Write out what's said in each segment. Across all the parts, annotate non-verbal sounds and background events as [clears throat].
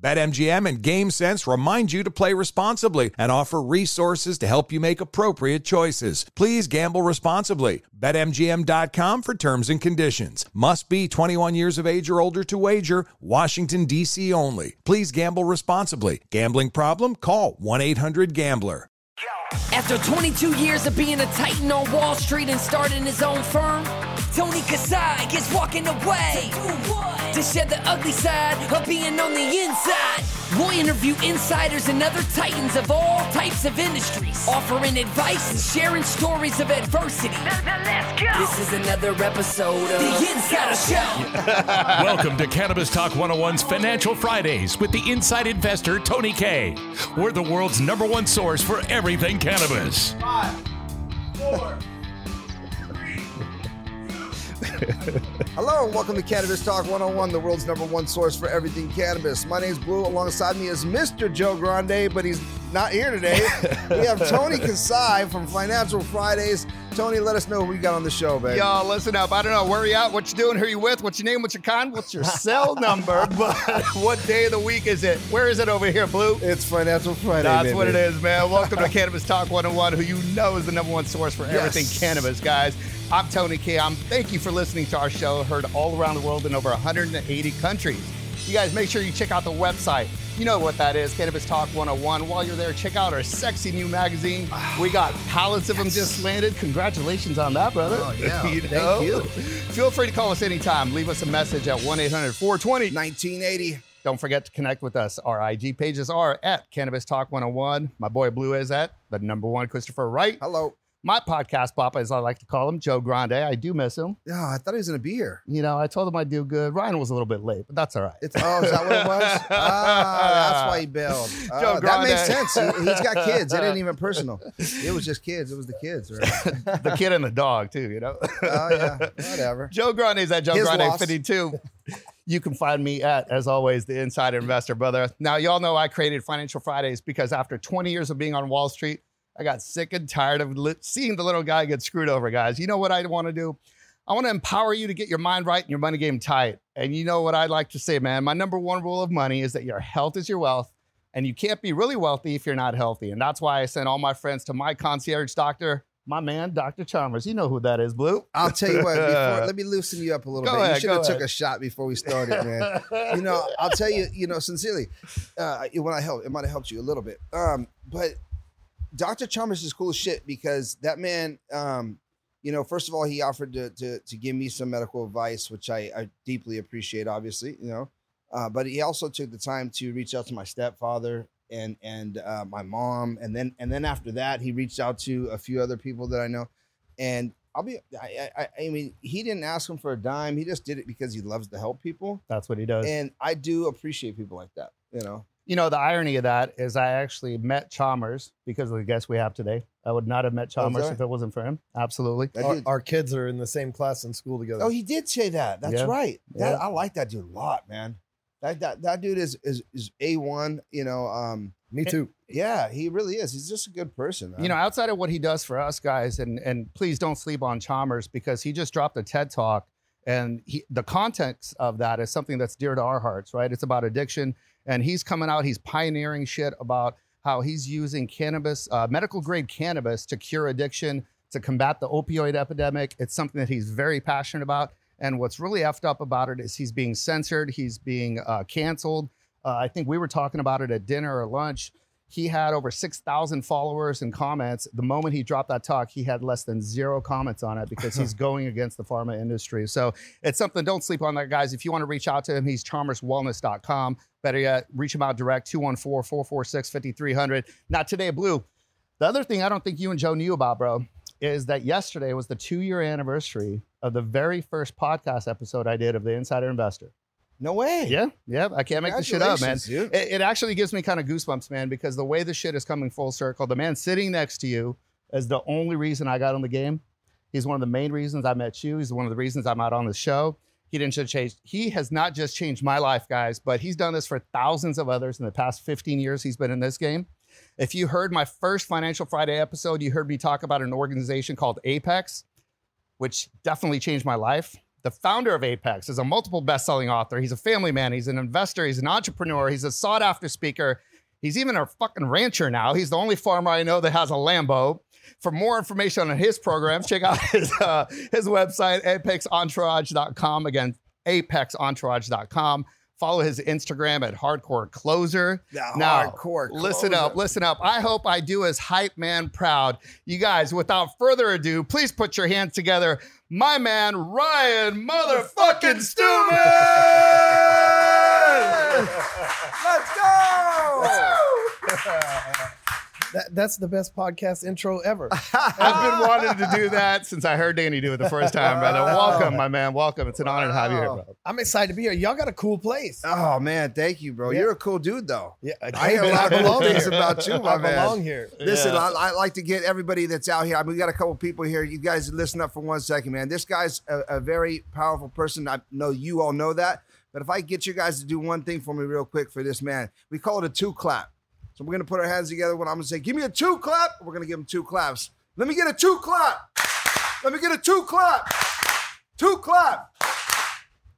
BetMGM and GameSense remind you to play responsibly and offer resources to help you make appropriate choices. Please gamble responsibly. BetMGM.com for terms and conditions. Must be 21 years of age or older to wager. Washington, D.C. only. Please gamble responsibly. Gambling problem? Call 1 800 Gambler. After 22 years of being a titan on Wall Street and starting his own firm, Tony Kasai is walking away to shed the ugly side of being on the inside. We'll interview insiders and other titans of all types of industries, offering advice and sharing stories of adversity. let's go. This is another episode of The Insider Show. [laughs] Welcome to Cannabis Talk 101's Financial Fridays with the inside investor Tony K. We're the world's number one source for everything cannabis. Five, four, [laughs] Hello and welcome to Cannabis Talk 101, the world's number one source for everything cannabis. My name's Blue. Alongside me is Mr. Joe Grande, but he's not here today. we have [laughs] Tony Kasai from Financial Fridays. Tony, let us know who we got on the show, baby. Y'all, listen up. I don't know where you at, what you doing, who you with, what's your name, what's your con, what's your [laughs] cell number, [laughs] but what day of the week is it? Where is it over here, Blue? It's Financial Friday. That's baby. what it is, man. [laughs] Welcome to Cannabis Talk 101, who you know is the number one source for everything cannabis, guys. I'm Tony K. I'm thank you for listening to our show, heard all around the world in over 180 countries. You guys make sure you check out the website. You know what that is, Cannabis Talk 101. While you're there, check out our sexy new magazine. We got pallets of them just landed. Congratulations on that, brother. Oh, yeah. [laughs] You Thank know? you. Feel free to call us anytime. Leave us a message at 1 800 420 1980. don't forget to connect with us. Our IG pages are at Cannabis Talk 101. My boy Blue is at the number one Christopher Wright. Hello. My podcast papa, as I like to call him, Joe Grande. I do miss him. Yeah, I thought he was going to be here. You know, I told him I'd do good. Ryan was a little bit late, but that's all right. It's, oh, is that what it [laughs] was? Ah, that's why he bailed. Ah, Joe that makes sense. He, he's got kids. It ain't even personal. It was just kids. It was the kids, right? [laughs] the kid and the dog, too, you know? [laughs] Oh, yeah. Whatever. Joe Grande is at Joe His Grande loss. 52. You can find me at, as always, the Insider Investor, brother. Now, y'all know I created Financial Fridays because after 20 years of being on Wall Street, I got sick and tired of li- seeing the little guy get screwed over, guys. You know what I want to do? I want to empower you to get your mind right and your money game tight. And you know what I'd like to say, man? My number one rule of money is that your health is your wealth. And you can't be really wealthy if you're not healthy. And that's why I sent all my friends to my concierge doctor, my man, Dr. Chalmers. You know who that is, Blue. I'll tell you what. Before, let me [laughs] loosen you up a little Go bit. ahead, you should have took a shot before we started, man. you know, I'll tell you. You know, sincerely, uh, when I helped, it might have helped you a little bit. Um, but Dr. Chalmers is cool as shit because that man, um, you know, first of all, he offered to to, to give me some medical advice, which I, I deeply appreciate. Obviously, you know, uh, but he also took the time to reach out to my stepfather and and uh, my mom, and then and then after that, he reached out to a few other people that I know, and I'll be. I, I, I mean, he didn't ask him for a dime. He just did it because he loves to help people, That's what he does. and I do appreciate people like that. You know, You know, the irony of that is I actually met Chalmers because of the guest we have today. I would not have met Chalmers that? if it wasn't for him. Absolutely. Our, our kids are in the same class in school together. oh, he did say that. That's Yeah. right. That, Yeah. I like that dude a lot, man. That that, that dude is is is a one. You know, um, Me too. yeah, he really is. He's just a good person. Man. You know, outside of what he does for us guys, and and please don't sleep on Chalmers because he just dropped a TED talk, and he, the context of that is something that's dear to our hearts, right? It's about addiction, and he's coming out, he's pioneering shit about how he's using cannabis, uh, medical grade cannabis, to cure addiction, to combat the opioid epidemic. It's something that he's very passionate about. And what's really effed up about it is he's being censored, he's being uh, canceled. Uh, I think we were talking about it at dinner or lunch. He had over 6,000 followers and comments. The moment he dropped that talk, he had less than zero comments on it because he's [laughs] going against the pharma industry. So it's something, don't sleep on that, guys. If you want to reach out to him, he's chalmerswellness.com. Better yet, reach him out direct 214 446 5300. Not today, Blue. The other thing I don't think you and Joe knew about, bro, is that yesterday was the two year anniversary of the very first podcast episode I did of the Insider Investor. No way. Yeah, yeah. I can't make this shit up, man. Dude. It, it actually gives me kind of goosebumps, man, because the way the shit is coming full circle, the man sitting next to you is the only reason I got on the game. He's one of the main reasons I met you. He's one of the reasons I'm out on the show. He didn't just change. He has not just changed my life, guys, but he's done this for thousands of others in the past 15 years he's been in this game. If you heard my first Financial Friday episode, you heard me talk about an organization called Apex, which definitely changed my life. The founder of Apex is a multiple best-selling author. He's a family man. He's an investor. He's an entrepreneur. He's a sought-after speaker. He's even a fucking rancher now. He's the only farmer I know that has a Lambo. For more information on his programs, check out [laughs] his uh, his website, apexentourage.com. Again, apexentourage.com. Follow his Instagram at hardcore closer. The Now, hardcore listen closer. up, listen up. I hope I do his hype man proud. You guys, without further ado, please put your hands together. My man, Ryan motherfucking Stewman! [laughs] Let's go. [laughs] That, that's the best podcast intro ever. [laughs] I've been wanting to do that since I heard Danny do it the first time, brother. Welcome, my man. Welcome. It's an honor to have you here, bro. I'm excited to be here. Y'all got a cool place. Oh man, thank you, bro. Yeah. You're a cool dude, though. Yeah, I hear a lot of belong good things about you, my I man. belong here. Listen, Yeah. I, I like to get everybody that's out here. I mean, we got a couple people here. You guys listen up for one second, man. This guy's a, a very powerful person. I know you all know that. But if I get you guys to do one thing for me real quick for this man, we call it a two clap. So we're gonna put our hands together. When I'm gonna say, "Give me a two clap," we're gonna give him two claps. Let me get a two clap. Let me get a two clap. Two clap.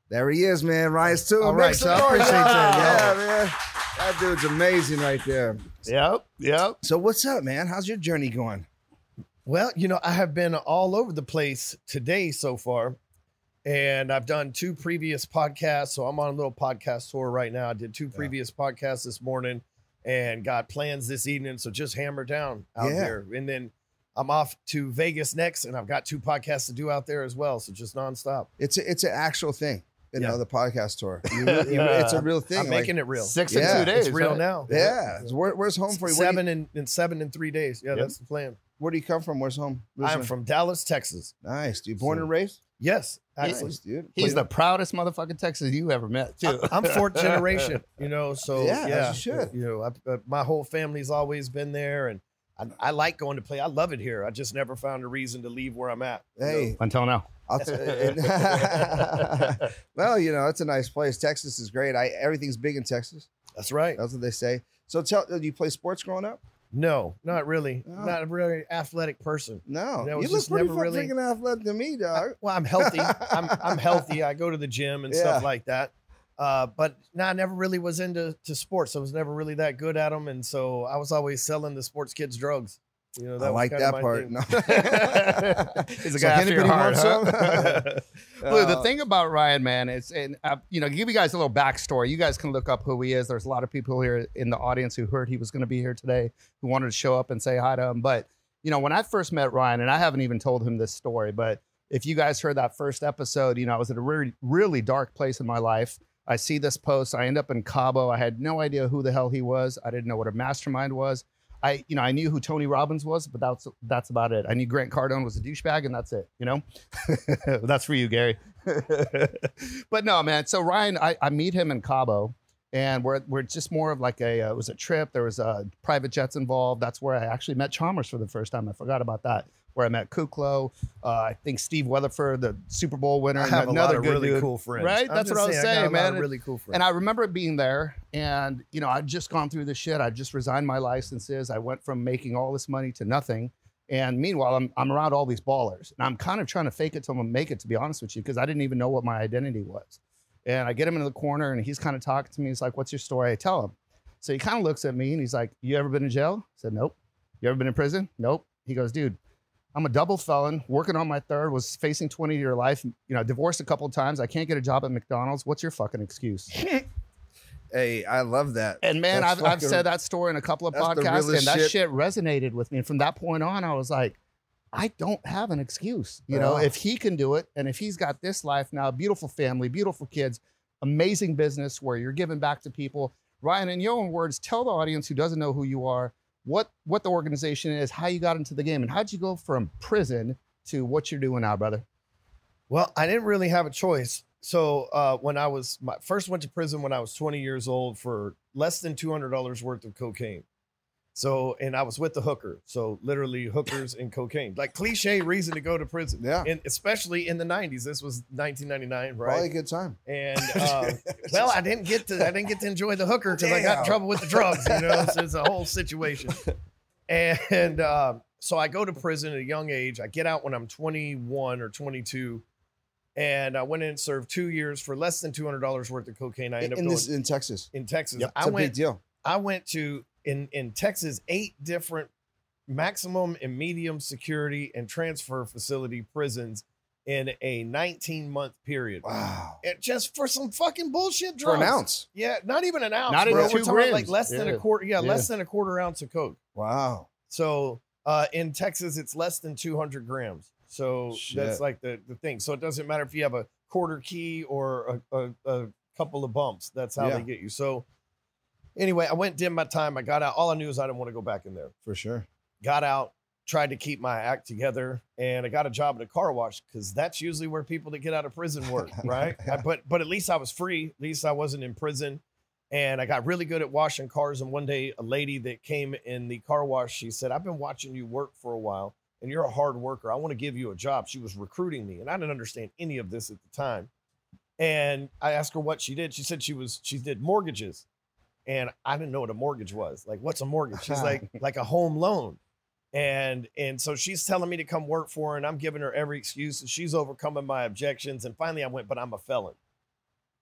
There he is, man. Ryan's too. All right, so I appreciate that, Yeah, man. That dude's amazing right there. Yep, yep. So what's up, man? How's your journey going? Well, you know, I have been all over the place today so far. And I've done two previous podcasts. So I'm on a little podcast tour right now. I did two previous podcasts this morning and got plans this evening. So just hammer down out Yeah. there. And then I'm off to Vegas next, and I've got two podcasts to do out there as well. So just nonstop. It's a, it's an actual thing. You Yeah. know, the podcast tour. You really- you- it's a [laughs] real thing. I'm like- making it real. Six Yeah, and two days. It's real right? now. Yeah. Where, where's home for you? Where you, Seven and, and seven in three days. Yeah, Yep. that's the plan. Where do you come from? Where's home? I'm Originally? from Dallas, Texas. Nice. dude. born So- and raised? Yes, actually. Nice, dude. He's the proudest motherfucking Texas you ever met, too. I'm fourth [laughs] generation, you know. So Yeah, yeah, as you should. You know, I, uh, my whole family's always been there, and I, I like going to play. I love it here. I just never found a reason to leave where I'm at. you know. Hey, Until now. I'll t- [laughs] well, you know, it's a nice place. Texas is great. I everything's big in Texas. that's right. That's what they say. So, tell. Do you play sports growing up? No, not really. Oh. Not a really athletic person. No. That you look just pretty never really- freaking athletic to me, dog. Well, I'm healthy. I'm I'm [laughs] healthy. I go to the gym and Yeah. stuff like that. Uh, but no, I never really was into to sports. I was never really that good at them, and so I was always selling the sports kids drugs. You know, that I like that part. thing. No. [laughs] He's a So guy after your heart, want huh? some? [laughs] Blue, the Uh, thing about Ryan, man, is, and uh, you know, give you guys a little backstory. You guys can look up who he is. There's a lot of people here in the audience who heard he was going to be here today, who wanted to show up and say hi to him. But you know, when I first met Ryan, and I haven't even told him this story, but if you guys heard that first episode, you know, I was at a really, really dark place in my life. I see this post. I end up in Cabo. I had no idea who the hell he was. I didn't know what a mastermind was. I, you know, I knew who Tony Robbins was, but that's that's about it. I knew Grant Cardone was a douchebag, and that's it. You know, [laughs] that's for you, Gary. [laughs] but no, man. So Ryan, I, I meet him in Cabo, and we're we're just more of like a uh, it was a trip. There was uh, private jets involved. That's where I actually met Chalmers for the first time. I forgot about that. Where I met Kuklo, uh, I think Steve Weatherford, the Super Bowl winner, I have another lot of good really dude. cool friends. Right? I'm That's what I was saying, man. really cool friends. And I remember being there, and you know, I'd just gone through this shit. I just resigned my licenses. I went from making all this money to nothing. And meanwhile, I'm I'm around all these ballers, and I'm kind of trying to fake it till I make it. To be honest with you, because I didn't even know what my identity was. And I get him into the corner, and he's kind of talking to me. He's like, "What's your story?" I tell him. So he kind of looks at me and he's like, "You ever been in jail?" I said, "Nope." You ever been in prison? Nope. He goes, "Dude, I'm a double felon, working on my third, was facing 20 year life, you know, divorced a couple of times. I can't get a job at McDonald's. What's your fucking excuse?" [laughs] Hey, I love that. And man, That's I've, I've said that story in a couple of podcasts, and that shit. shit. resonated with me. And from that point on, I was like, I don't have an excuse. You know, if he can do it, and if he's got this life now, beautiful family, beautiful kids, amazing business where you're giving back to people. Ryan, in your own words, tell the audience who doesn't know who you are, what what the organization is, how you got into the game, and how'd you go from prison to what you're doing now, brother? Well, I didn't really have a choice. So uh, when I was my first went to prison when I was 20 years old for less than $200 worth of cocaine. So and I was with the hooker. So literally hookers and cocaine. Like cliche reason to go to prison. Yeah. And especially in the 90s. This was 1999, right? Probably a good time. And [laughs] uh, well, I didn't get to I didn't get to enjoy the hooker because I got in trouble with the drugs. You know, so it's a whole situation. [laughs] And um, so I go to prison at a young age. I get out when I'm 21 or 22, and I went in and served two years for less than $200 worth of cocaine. I In, ended up in this in Texas. in Texas. It's I a big deal. I went to in in Texas eight different maximum and medium security and transfer facility prisons in a 19 month period. Wow. And just for some fucking bullshit For drugs. an ounce. Yeah, not even an ounce. Not bro. even We're two talking like grams. less than Yeah. a quarter. Yeah, Yeah. less than a quarter ounce of coke. Wow. So uh, in Texas, it's less than 200 grams. So Shit. that's like the, the thing. So it doesn't matter if you have a quarter key or a, a, a couple of bumps. That's how Yeah. they get you. So anyway, I went, did my time. I got out. All I knew is I didn't want to go back in there. For sure. Got out, tried to keep my act together, and I got a job at a car wash because that's usually where people that get out of prison work, [laughs] right? I- but but at least I was free. At least I wasn't in prison. And I got really good at washing cars. And one day, a lady that came in the car wash, she said, I've been watching you work for a while and you're a hard worker. I want to give you a job. She was recruiting me. And I didn't understand any of this at the time. And I asked her what she did. She said she was, she did mortgages. And I didn't know what a mortgage was. Like, what's a mortgage? She's uh-huh. like, like a home loan. And and so she's telling me to come work for her, and I'm giving her every excuse, and she's overcoming my objections. And finally, I went, but I'm a felon.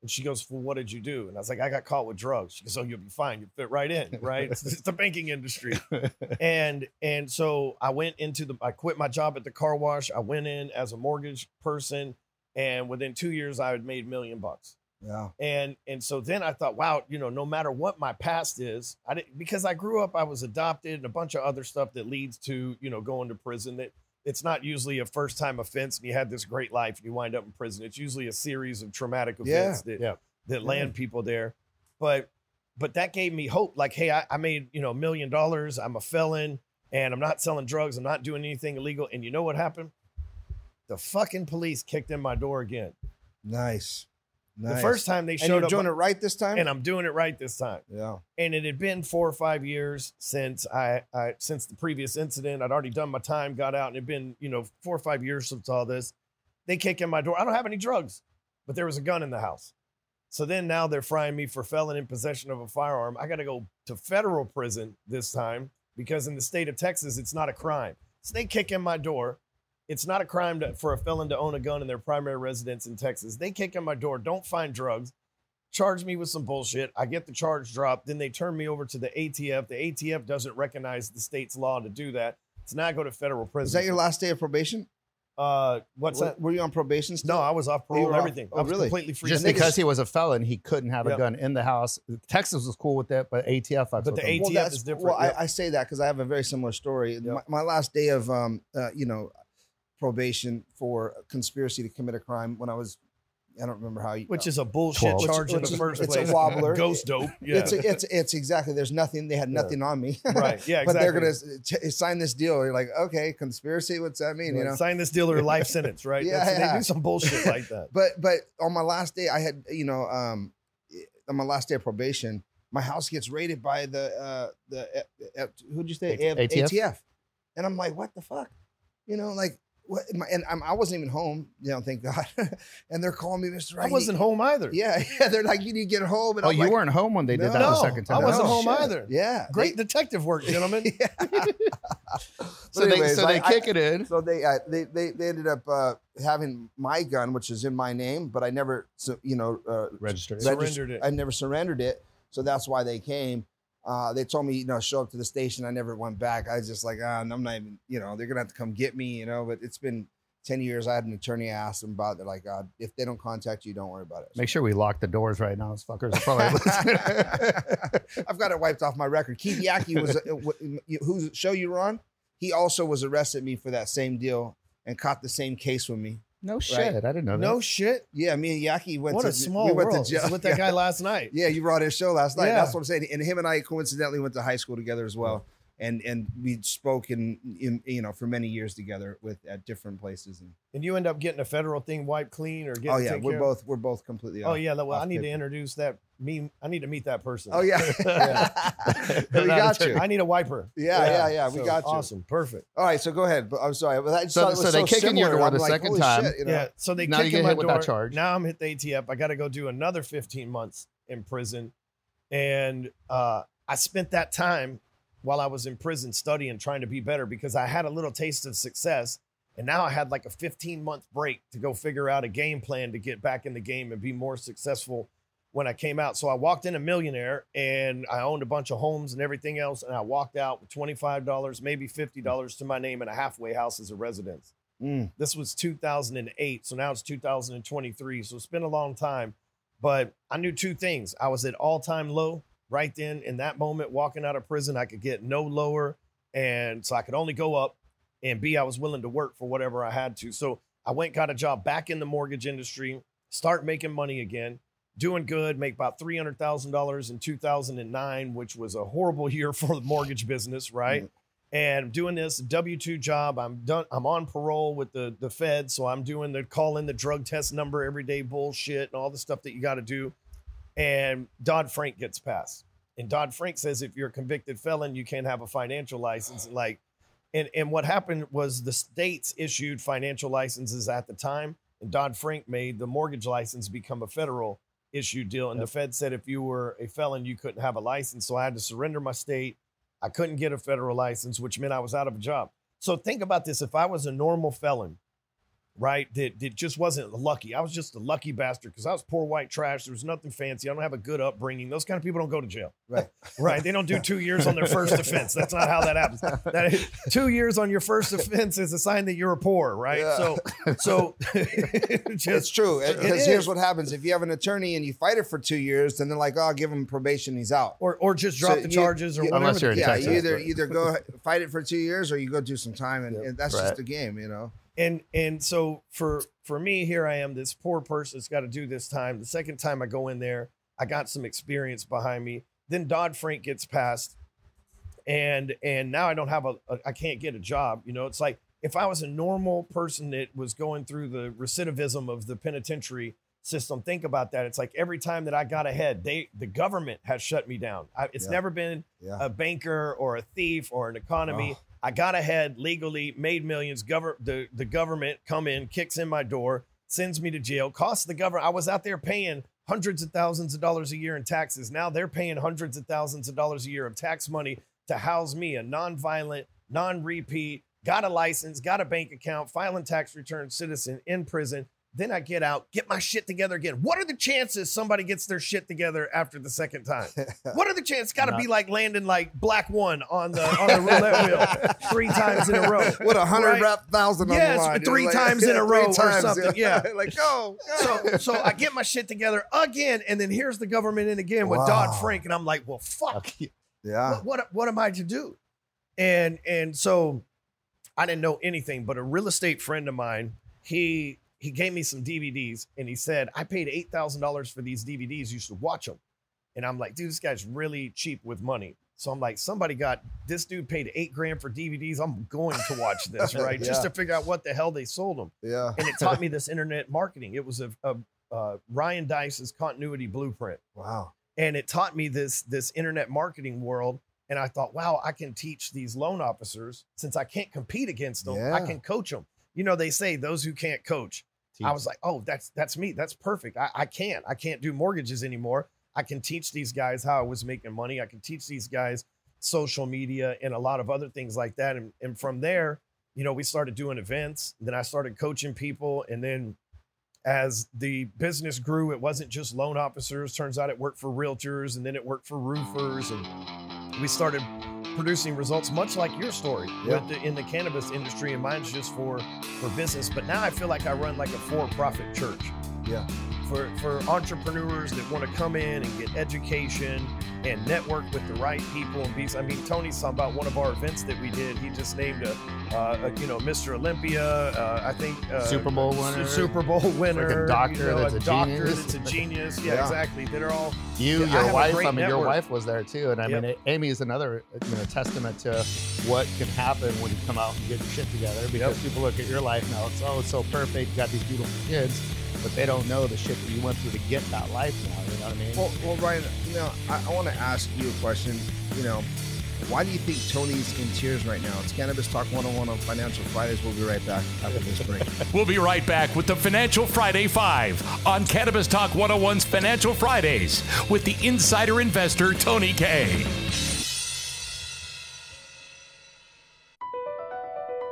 And she goes, Well, what did you do? And I was like, I got caught with drugs. She goes, Oh, you'll be fine. You fit right in, right? it's, it's the banking industry. [laughs] and and so I went into the I quit my job at the car wash. I went in as a mortgage person, and within two years I had made a million bucks. Yeah. And and so then I thought, wow, you know, no matter what my past is, I didn't because I grew up, I was adopted, and a bunch of other stuff that leads to you know going to prison. That it's not usually a first time offense, and you had this great life, and you wind up in prison. It's usually a series of traumatic Yeah. events that Yeah. that land people there. But but that gave me hope. Like, hey, I, I made you know a million dollars. I'm a felon, and I'm not selling drugs. I'm not doing anything illegal. And you know what happened? The fucking police kicked in my door again. Nice. Nice. The first time they and showed you're up, doing it right this time. and I'm doing it right this time. yeah. And it had been four or five years since I, I since the previous incident. I'd already done my time, got out, and it'd been you know four or five years since all this. They kick in my door. I don't have any drugs, but there was a gun in the house. So then now they're frying me for felon in possession of a firearm. I got to go to federal prison this time because in the state of Texas it's not a crime. So they kick in my door. It's not a crime to, for a felon to own a gun in their primary residence in Texas. They kick in my door, don't find drugs, charge me with some bullshit. I get the charge dropped. Then they turn me over to the ATF. The ATF doesn't recognize the state's law to do that. So now I go to federal prison. Is that your last day of probation? Uh, what's were, that? Were you on probation still? No, I was off You parole and off- everything. oh, I was really? completely free. Just Niggas- because he was a felon, he couldn't have a gun in the house. Texas was cool with that, but ATF But the him. ATF that's- is different. Well, Yep. I, I say that because I have a very similar story. Yep. My, my last day of, um, uh, you know, probation for conspiracy to commit a crime when I was, I don't remember how you. which is a bullshit 12. charge in Which the is- first it's a wobbler. Ghost dope. Yeah. It's it's it's exactly. There's nothing. They had Yeah. nothing on me. right. Yeah. Exactly. [laughs] but they're gonna s- t- sign this deal. You're like, okay, conspiracy. What's that mean? You know. sign this deal or [laughs] life sentence, right? Yeah, That's- yeah. They do some bullshit like that. [laughs] But but on my last day, I had you know um, on my last day of probation, my house gets raided by the uh the uh, uh, who'd you say A- ATF? ATF? and I'm like, what the fuck, you know, like what? My, and I'm, I wasn't even home, you know, thank God. [laughs] and they're calling me, Mr. I Wright. wasn't home either. Yeah, [laughs] yeah. They're like, you need to get home. And Oh, I'm you like, weren't home when they did that No, the second time. I wasn't No, home shit. either. Yeah, Great detective work, [laughs] gentlemen. Yeah. So they, anyways, so they I- I- kick it in. So they uh, they, they they ended up uh, having my gun, which is in my name, but I never, so, you know, uh, Registered. regis- Surrendered it. I never surrendered it, so that's why they came. Uh, they told me, you know, show up to the station. I never went back. I was just like, ah, I'm not even, you know, they're gonna have to come get me, you know. But it's been ten years. I had an attorney. I asked them about. it. They're like, uh, if they don't contact you, don't worry about it. Make sure we lock the doors right now. Those fuckers are probably. [laughs] I've got it wiped off my record. Keith Yackey was uh, w- whose show you were on. He also was arrested me for that same deal and caught the same case with me. No shit. I didn't know that. No shit. Yeah, me and Yackey went What to a small we went world. to jail. I was with that [laughs] guy last night. Yeah, you were on his show last night. Yeah. That's what I'm saying. And him and I coincidentally went to high school together as well. And and we spoke in, in you know for many years together with at different places. And And you end up getting a federal thing wiped clean or getting oh yeah, we're care of? both we're both completely. Oh off- yeah, well, I off need to introduce that me. I need to meet that person. Oh yeah, [laughs] [laughs] we got you. I need a wiper. Yeah, yeah, yeah, we So, got you. Awesome, perfect. All right, so go ahead. But I'm sorry, but I just So- thought it was so they so kick in your door I'm the like, second time. shit, you know? Yeah. So they Now you kick get in my hit door. charge. Now I'm hit the ATF. I got to go do another 15 months in prison, and uh, I spent that time while I was in prison studying, trying to be better because I had a little taste of success, and now I had like a 15 month break to go figure out a game plan to get back in the game and be more successful when I came out. So I walked in a millionaire and I owned a bunch of homes and everything else. And I walked out with $25, maybe $50 to my name and a halfway house as a residence. Mm. This was 2008. So now it's 2023. So it's been a long time. But I knew two things. I was at all time low right then in that moment, walking out of prison. I could get no lower. And so I could only go up. And B, I was willing to work for whatever I had to. So I went, got a job back in the mortgage industry, start making money again, doing good, make about $300,000 in 2009, which was a horrible [laughs] year for the mortgage business, right? And doing this W two job, I'm done. I'm on parole with the the Fed, so I'm doing the call in the drug test number every day bullshit and all the stuff that you got to do. And Dodd Frank gets passed, and Dodd Frank says if you're a convicted felon, you can't have a financial license. And like, and and what happened was the states issued financial licenses at the time, and Dodd Frank made the mortgage license become a federal issued deal. And the Fed said if you were a felon, you couldn't have a license. So I had to surrender my state. I couldn't get a federal license, which meant I was out of a job. So think about this: if I was a normal felon, right, that, that just wasn't lucky, I was just a lucky bastard because I was poor white trash. There was nothing fancy. I don't have a good upbringing. Those kind of people don't go to jail. Right. [laughs] Right. They don't do two years on their first offense. That's not how that happens. That two years on your first offense is a sign that you're poor, right? Yeah. So, so [laughs] [laughs] It's true. Because is. here's what happens: if you have an attorney and you fight it for two years, then they're like, "Oh, I'll give him probation. He's out." or or just drop So the you- charges or you- whatever. Unless you're in yeah, Texas, you either but- either go fight it for two years or you go do some time, and, and that's Right. just the game, you know. And and so for for me here i am this poor person that's got to do this time the second time i go in there i got some experience behind me then dodd-frank gets passed and and now i don't have a, a i can't get a job you know it's like if i was a normal person that was going through the recidivism of the penitentiary system think about that it's like every time that i got ahead they the government has shut me down I, it's Yeah. never been Yeah. a banker or a thief or an economy. Oh. I got ahead legally, made millions. Gover- the the government come in, kicks in my door, sends me to jail. Costs the government. I was out there paying hundreds of thousands of dollars a year in taxes. Now they're paying hundreds of thousands of dollars a year of tax money to house me, a non-violent, non-repeat, got a license, got a bank account, filing tax return citizen in prison. Then I get out, get my shit together again. What are the chances somebody gets their shit together after the second time? [laughs] What are the chances? Got to be like landing like black one on the on the roulette [laughs] wheel three times in a row. [laughs] What a hundred Right? thousand on Yes, the line. three Like, times in a row or something, yeah. like go. go. So so I get my shit together again, and then here's the government in again with Wow. Dodd Frank, and I'm like, well, fuck. yeah. What, what what am I to do? And and so I didn't know anything, but a real estate friend of mine, he he gave me some DVDs and he said, I paid eight thousand dollars for these DVDs. You should watch them. And I'm like, dude, this guy's really cheap with money. So I'm like, somebody got this dude paid eight grand for DVDs. I'm going to watch [laughs] this, right? Just to figure out what the hell they sold them. Yeah. And it taught me [laughs] this internet marketing. It was a, a uh, Ryan Deiss's continuity blueprint Wow. and it taught me this this internet marketing world and i thought wow i can teach these loan officers since i can't compete against them i can coach them you know they say those who can't coach i was like oh that's that's me. That's perfect. I, I can't i can't do mortgages anymore. I can teach these guys how i was making money. I can teach these guys social media and a lot of other things like that. And, and from there you know we started doing events. Then i started coaching people. And then as the business grew, it wasn't just loan officers. Turns out it worked for realtors and then it worked for roofers. And we started producing results much like your story with the, in the cannabis industry, and mine's just for for business. But now I feel like I run like a for-profit church. Yeah. For for entrepreneurs that want to come in and get education and network with the right people and be. I mean, Tony's talking about one of our events that we did. He just named a, uh, a you know Mr. Olympia. Uh, I think uh, Super Bowl winner. Super Bowl winner. doctor you know, that's a a doctor genius. that's a genius. Yeah, Yeah. exactly. That are all You, Yeah, your have a wife. I mean, your wife was there too, and I Yep. mean, Amy is another you know testament to what can happen when you come out and get your shit together. Because people look at your life now, it's oh, it's so perfect. You got these beautiful kids, but they don't know the shit that you went through to get that life now. You know what I mean? Well, well, Ryan, you know, I, I want to ask you a question. You know, why do you think Tony's in tears right now? It's Cannabis Talk 101 on Financial Fridays. We'll be right back after this break. [laughs] We'll be right back with the Financial Friday 5 on Cannabis Talk 101's Financial Fridays with the insider investor Tony K.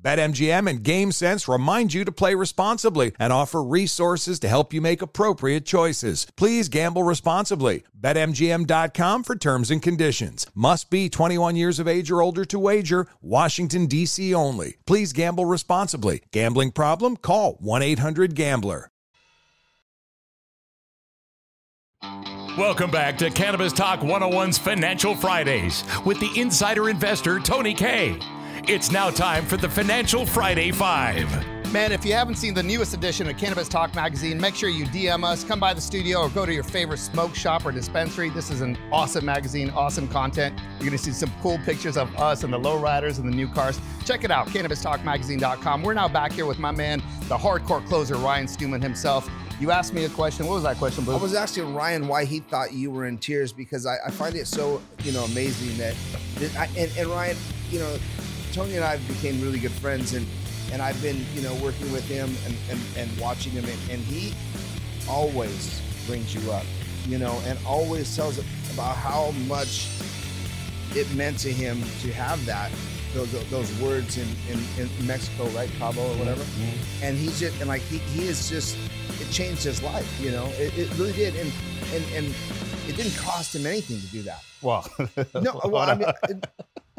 BetMGM and GameSense remind you to play responsibly and offer resources to help you make appropriate choices. Please gamble responsibly. BetMGM.com for terms and conditions. Must be 21 years of age or older to wager. Washington, D.C. only. Please gamble responsibly. Gambling problem? Call 1 800 Gambler. Welcome back to Cannabis Talk 101's Financial Fridays with the insider investor Tony K. It's now time for the Financial Friday 5. Man, if you haven't seen the newest edition of Cannabis Talk magazine, make sure you DM us, come by the studio, or go to your favorite smoke shop or dispensary. This is an awesome magazine, awesome content. You're going to see some cool pictures of us and the lowriders and the new cars. Check it out, cannabistalkmagazine.com. We're now back here with my man, the hardcore closer, Ryan Stewman himself. You asked me a question. What was that question, Blue? I was asking Ryan why he thought you were in tears because I, I find it so you know amazing that, that I, and, and Ryan, you know, Tony and I became really good friends and and I've been you know working with him and and, and watching him and, and he always brings you up, you know, and always tells about how much it meant to him to have that those those words in, in, in Mexico, right, Cabo or whatever. And he's just and like he, he is just it changed his life, you know. It, it really did, and and and it didn't cost him anything to do that. well, [laughs] No, well, I mean, [laughs] it,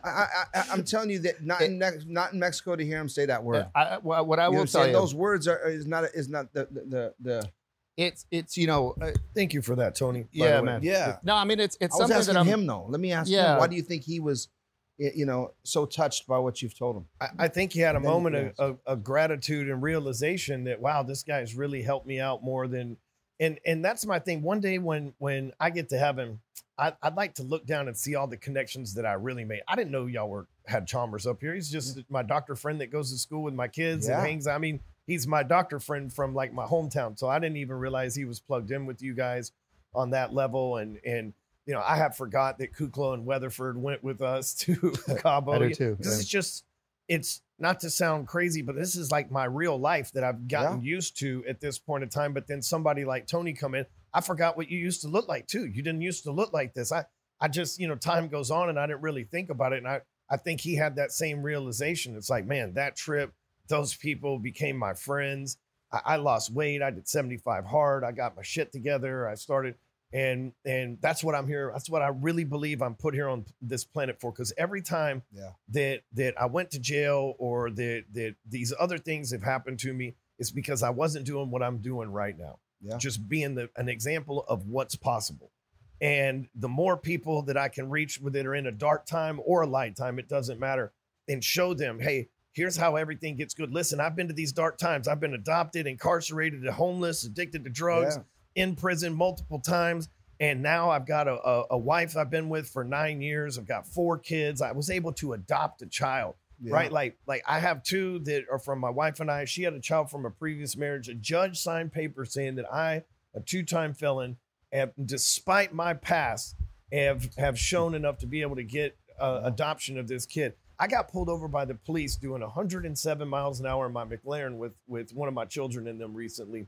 I, I, I, I'm telling you that not in not in Mexico to hear him say that word. I, well, what I You know will what tell you, those words are is not is not the the the, the it's it's you know, uh, Thank you for that, Tony. by yeah, the way. man. Yeah. No, I mean it's it's I was something asking that I'm. him though. Let me ask Yeah. him. Why do you think he was, you know, so touched by what you've told him? I, I think he had a moment of, of, of gratitude and realization that wow, this guy's really helped me out more than, and and that's my thing. One day when when I get to heaven, I, I'd like to look down and see all the connections that I really made. I didn't know y'all were had Chalmers up here. He's just mm. my doctor friend that goes to school with my kids Yeah. and hangs. I mean, he's my doctor friend from like my hometown. So I didn't even realize he was plugged in with you guys on that level. And and you know, I have forgot that Kukla and Weatherford went with us [laughs] to [laughs] Cabo. I do too, Because yeah. it's just it's not to sound crazy, but this is like my real life that I've gotten used to at this point in time. But then somebody like Tony come in, I forgot what you used to look like too. You didn't used to look like this. I I just, you know, time goes on and I didn't really think about it. And I I think he had that same realization. It's like, man, that trip, those people became my friends. I, I lost weight. I did 75 hard. I got my shit together. I started and and that's what I'm here. That's what I really believe I'm put here on this planet for. Because every time Yeah. that that I went to jail or that that these other things have happened to me, It's because I wasn't doing what I'm doing right now. Yeah. Just being the, an example of what's possible. And the more people that I can reach that are in a dark time or a light time, it doesn't matter, and show them, hey, here's how everything gets good. Listen, I've been to these dark times. I've been adopted, incarcerated, homeless, addicted to drugs, Yeah. In prison multiple times. And now I've got a, a, a wife I've been with for nine years. I've got four kids. I was able to adopt a child Yeah. right? Like, like I have two that are from my wife and I. She had a child from a previous marriage. A judge signed papers saying that I, a two-time felon, have, despite my past, have have shown enough to be able to get uh, adoption of this kid. I got pulled over by the police doing 107 miles an hour in my McLaren with with one of my children in them recently,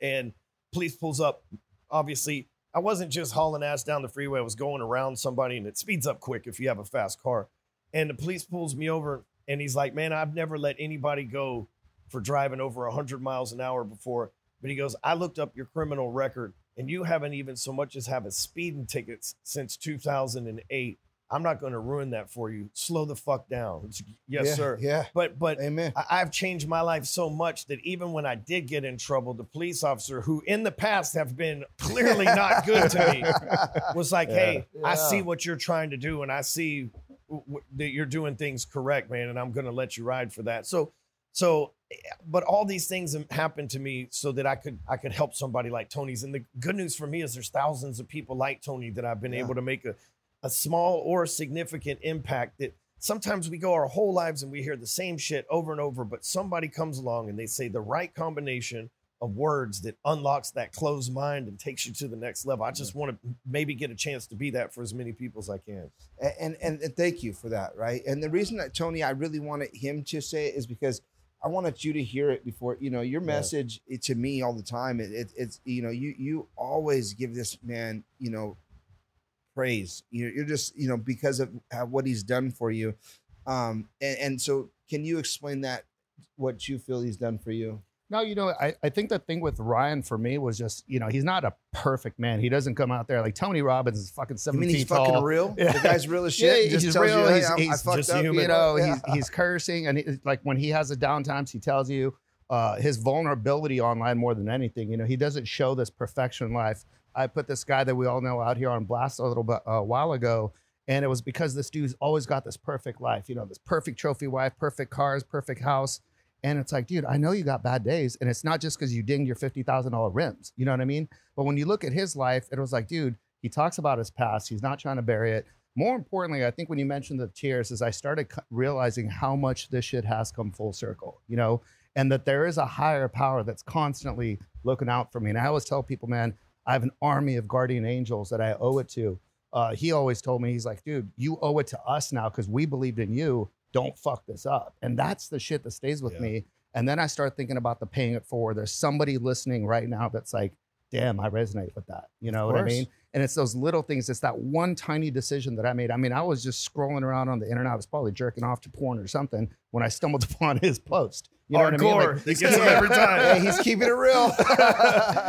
and police pulls up. Obviously, I wasn't just hauling ass down the freeway. I was going around somebody, and it speeds up quick if you have a fast car. And the police pulls me over, and he's like, "Man, I've never let anybody go for driving over 100 miles an hour before." But he goes, "I looked up your criminal record, and you haven't even so much as have a speeding ticket since 2008. I'm not going to ruin that for you. Slow the fuck down." It's, yes, Yeah, sir. Yeah. But but Amen. I- I've changed my life so much that even when I did get in trouble, the police officer who in the past have been clearly not good to me [laughs] was like, "Hey, I see what you're trying to do, and I see w- w- that you're doing things correct, man, and I'm going to let you ride for that." So, so, eh, but all these things have happened to me so that I could I could help somebody like Tony's. And the good news for me is there's thousands of people like Tony that I've been Yeah. able to make a a small or significant impact that sometimes we go our whole lives and we hear the same shit over and over, but somebody comes along and they say the right combination of words that unlocks that closed mind and takes you to the next level. I just want to maybe get a chance to be that for as many people as I can. and, and and thank you for that right and the reason that tony i really wanted him to say it is because i wanted you to hear it before you know your message it, to me all the time it, it, it's you know you you always give this man you know praise you're, you're just you know because of what he's done for you um and, and so can you explain that what you feel he's done for you No, you know, I, I think the thing with Ryan for me was just, you know, he's not a perfect man. He doesn't come out there like Tony Robbins is fucking I seven mean, feet he's fucking real. [laughs] Yeah. The guy's real as Yeah, shit. he's just tells real. you, hey, He's- I he's fucked just up. human. you know, Yeah. he's he's cursing and he, like when he has the downtimes, he tells you uh, his vulnerability online more than anything. You know, he doesn't show this perfection in life. I put this guy that we all know out here on blast a little bit a while ago, and it was because this dude's always got this perfect life. You know, this perfect trophy wife, perfect cars, perfect house. And it's like, dude, I know you got bad days, and it's not just because you dinged your fifty thousand dollar rims. You know what I mean? But when you look at his life, it was like, dude, he talks about his past. He's not trying to bury it. More importantly, I think when you mentioned the tears, is I started realizing how much this shit has come full circle. You know, and that there is a higher power that's constantly looking out for me. And I always tell people, man, I have an army of guardian angels that I owe it to. Uh, he always told me, he's like, dude, you owe it to us now because we believed in you. Don't fuck this up. And that's the shit that stays with Yeah. me. And then I start thinking about the paying it forward. There's somebody listening right now that's like, damn, I resonate with that. You know what I mean? And it's those little things. It's that one tiny decision that I made. I mean, I was just scrolling around on the internet. I was probably jerking off to porn or something when I stumbled [laughs] upon his post. You know what I mean? Hardcore. Like, It gets him every time. Hey, he's keeping it real. [laughs]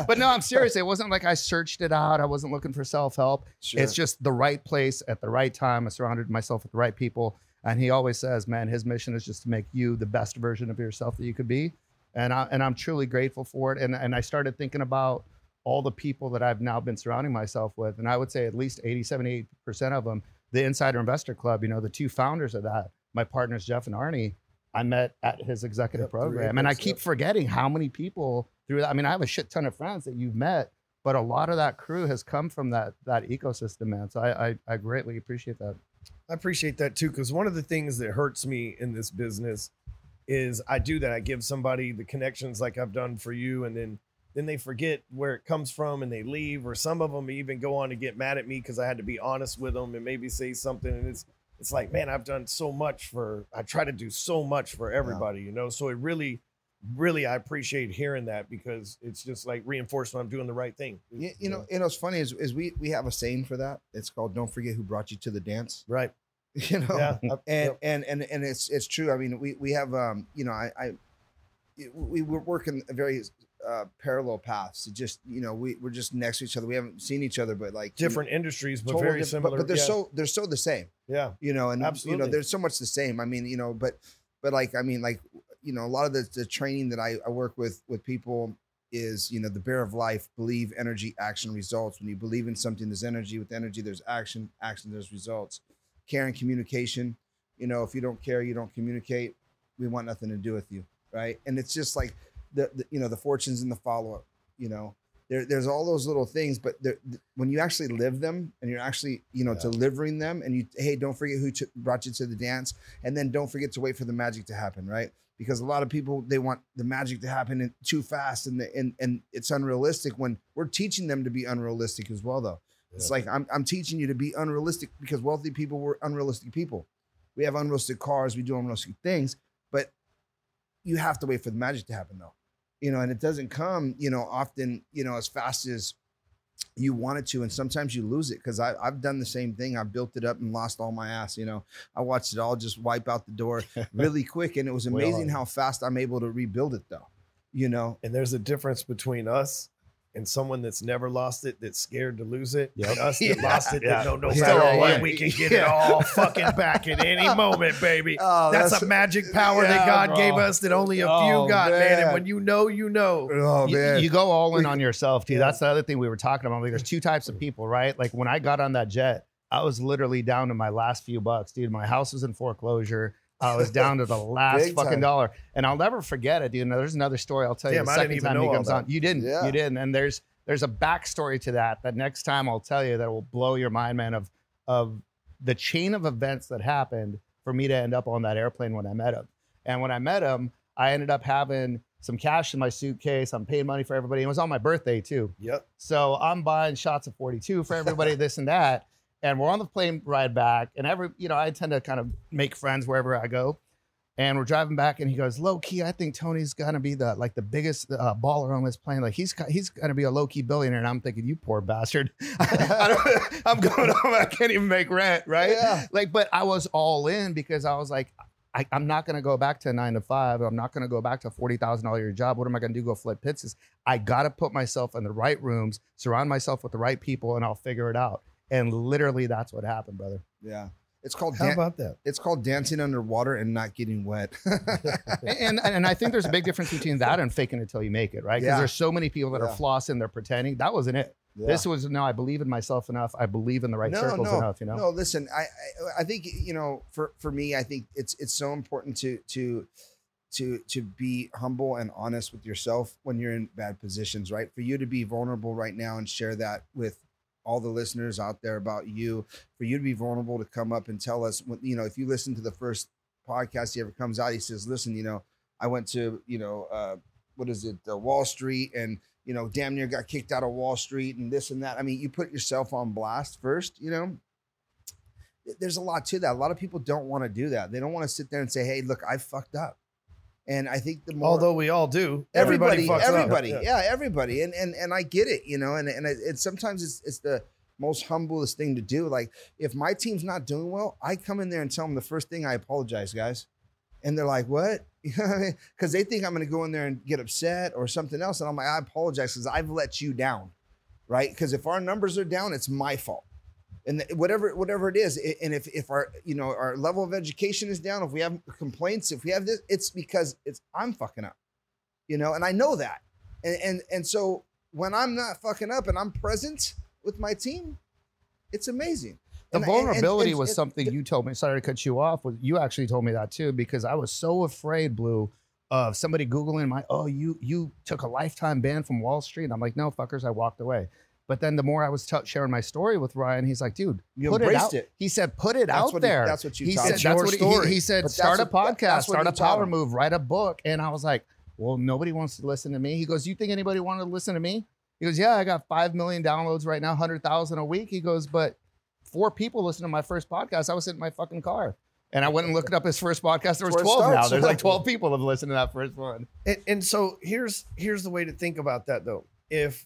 but no, I'm serious. It wasn't like I searched it out. I wasn't looking for self help. Sure. It's just the right place at the right time. I surrounded myself with the right people. And he always says, man, his mission is just to make you the best version of yourself that you could be. And I and I'm truly grateful for it. And and I started thinking about all the people that I've now been surrounding myself with. And I would say at least 80, 78% of them, the Insider Investor Club, you know, the two founders of that, my partners, Jeff and Arnie, I met at his executive Yep, program. And I keep yep. forgetting how many people through that. I mean, I have a shit ton of friends that you've met, but a lot of that crew has come from that that ecosystem, man. So I I, I greatly appreciate that. I appreciate that too, because one of the things that hurts me in this business is I do that. I give somebody the connections like I've done for you, and then then they forget where it comes from and they leave, or some of them even go on to get mad at me because I had to be honest with them and maybe say something. And it's it's like, man, I've done so much for. I try to do so much for everybody, you know. So it really, really, I appreciate hearing that because it's just like reinforcement I'm doing the right thing. you, you know, you know, it's funny is, is we we have a saying for that. It's called "Don't forget who brought you to the dance." [laughs] right? You know, Yeah, and [laughs] yep. and and and it's it's true. I mean, we we have um, you know, I I we we're working very uh, parallel paths. It just you know, we we're just next to each other. We haven't seen each other, but like you know, different industries, but very diff- similar. But, but they're yeah. so they're so the same. yeah. you know, and Absolutely. you know, there's so much the same. I mean, you know, but but like I mean, like you know, a lot of the, the training that I, I work with with people is, you know, the bear of life, believe, energy, action, results. When you believe in something, there's energy. With energy, there's action. Action, there's results. Care and communication. You know, if you don't care, you don't communicate. We want nothing to do with you, right? And it's just like the, the you know the fortunes in the follow up. You know, there, there's all those little things, but there, th- when you actually live them and you're actually, you know, delivering them, and you, hey, don't forget who t- brought you to the dance, and then don't forget to wait for the magic to happen, right? Because a lot of people they want the magic to happen in, too fast, and the, and and it's unrealistic. When we're teaching them to be unrealistic as well, though. It's like I'm I'm teaching you to be unrealistic because wealthy people were unrealistic people. We have unrealistic cars, we do unrealistic things, but you have to wait for the magic to happen, though you know, and it doesn't come, you know, often, you know, as fast as you want it to. And sometimes you lose it because I've done the same thing. I built it up and lost all my ass. You know, I watched it all just wipe out the door [laughs] really quick. And it was amazing um how fast I'm able to rebuild it though, you know. And there's a difference between us and someone that's never lost it, that's scared to lose it, and us that [laughs] Yeah. lost it, Yeah. that know no matter yeah, what, we can get it all fucking back at any [laughs] moment, baby. Oh, that's, a magic power that God bro. gave us that only a Oh, few got, man. And when you know, you know. Oh you, man. you go all in [laughs] on yourself too. That's the other thing we were talking about. Like, there's two types of people, right? Like when I got on that jet, I was literally down to my last few bucks, dude. My house was in foreclosure. I was down to the [laughs] last Big fucking time. dollar, and I'll never forget it, dude. Now, there's another story I'll tell you the I second time he comes on. You didn't, Yeah. you didn't, and there's there's a backstory to that. That next time I'll tell you that will blow your mind, man. Of of the chain of events that happened for me to end up on that airplane when I met him. And when I met him, I ended up having some cash in my suitcase. I'm paying money for everybody. It was on my birthday too. Yep. So I'm buying shots of 42 for everybody, [laughs] this and that. And we're on the plane ride back. And every, you know, I tend to kind of make friends wherever I go. And we're driving back, and he goes, "Low key, I think Tony's gonna be the like the biggest uh, baller on this plane. Like he's he's gonna be a low key billionaire." And I'm thinking, "You poor bastard! [laughs] I I'm going home. I can't even make rent, right? Yeah. Like, but I was all in because I was like, I, I'm not going to go back to a nine to five. I'm not going to go back to a forty thousand dollar year job. What am I going to do? Go flip pizzas? I got to put myself in the right rooms, surround myself with the right people, and I'll figure it out. And literally, that's what happened, brother. yeah. It's called How dan- about that? it's called dancing underwater and not getting wet. [laughs] [laughs] And and I think there's a big difference between that and faking it till you make it, right? Because Yeah. there's so many people that Yeah. are flossing, they're pretending. That wasn't it. This was no. I believe in myself enough. I believe in the right circles enough. You know. No, listen, I, I I think you know, for for me, I think it's it's so important to to to to be humble and honest with yourself when you're in bad positions, right? For you to be vulnerable right now and share that with all the listeners out there about you, for you to be vulnerable to come up and tell us you know, if you listen to the first podcast he ever comes out, he says, "Listen, you know, I went to, you know, uh what is it, uh, Wall Street and you know, damn near got kicked out of Wall Street and this and that. I mean, you put yourself on blast first, you know. There's a lot to that. A lot of people don't want to do that. They don't want to sit there and say, "Hey, look, I fucked up." And I think the more Although we all do. everybody, up. everybody, Yeah. yeah. everybody, and and and I get it, you know, and and it sometimes it's it's the most humblest thing to do. Like if my team's not doing well, I come in there and tell them the first thing I apologize, guys, and they're like, "What?" [laughs] Because they think I'm going to go in there and get upset or something else, and I'm like, "I apologize because I've let you down." Right? Because if our numbers are down, it's my fault and whatever whatever it is and if if our you know our level of education is down if we have complaints if we have this it's because it's i'm fucking up you know and i know that and and and so when i'm not fucking up and i'm present with my team it's amazing The And- vulnerability and- was something you told me. Sorry to cut you off. Was you actually told me that too? Because I was so afraid, Blue, of somebody googling my. Oh, you you took a lifetime ban from Wall Street. and I'm like, no, fuckers. I walked away. But then the more I was t- sharing my story with Ryan, he's like, dude, You put it embraced out. it. He said, put it That's out what he- there. that's what you he said. That's your what story. he, said. But Start a what- podcast, start a power him. move, write a book. And I was like, well, nobody wants to listen to me. He goes, you think anybody wanted to listen to me? He goes, yeah, I got five million downloads right now, hundred thousand a week. He goes, but four people listen to my first podcast. I was sitting in my fucking car. And I went and looked up his first podcast. There was That's where it 12 now. There's like [laughs] 12 people have listened to that first one. And, and so here's here's the way to think about that though. If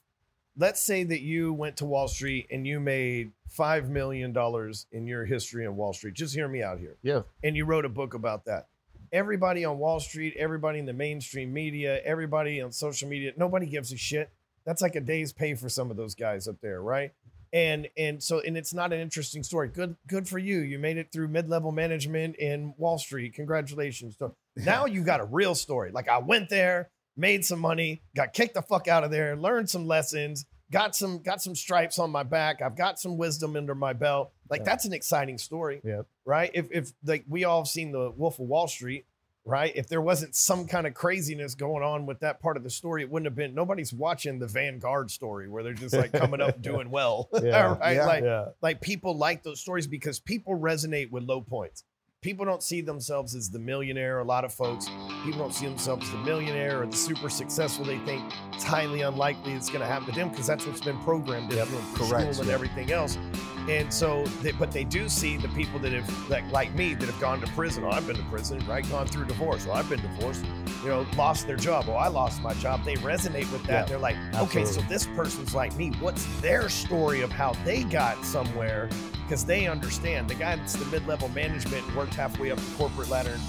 let's say that you went to Wall Street and you made five million dollars in your history on Wall Street. Just hear me out here. Yeah. And you wrote a book about that. Everybody on Wall Street, everybody in the mainstream media, everybody on social media, nobody gives a shit. That's like a day's pay for some of those guys up there, right? And and so and it's not an interesting story. Good good for you. You made it through mid-level management in Wall Street. Congratulations. So [laughs] now you got a real story. Like I went there, made some money, got kicked the fuck out of there, learned some lessons, got some got some stripes on my back. I've got some wisdom under my belt. Like Yeah. that's an exciting story, Yep. right? If if like we all have seen the Wolf of Wall Street, right? If there wasn't some kind of craziness going on with that part of the story, it wouldn't have been. Nobody's watching the Vanguard story where they're just like coming up [laughs] doing well, [laughs] Yeah. right? Yeah. Like Yeah. like people like those stories because people resonate with low points. People don't see themselves as the millionaire. A lot of folks, people don't see themselves as the millionaire or the super successful. They think it's highly unlikely it's going to happen to them because that's what's been programmed in them through correct, school and yeah. everything else. And so, they, but they do see the people that have, like, like me, that have gone to prison. Oh, I've been to prison, right? Gone through divorce. Oh, I've been divorced. You know, lost their job. Oh, I lost my job. They resonate with that. Yeah, They're like, okay, so this person's like me. What's their story of how they got somewhere? Because they understand. The guy that's the mid-level management worked halfway up the corporate ladder and,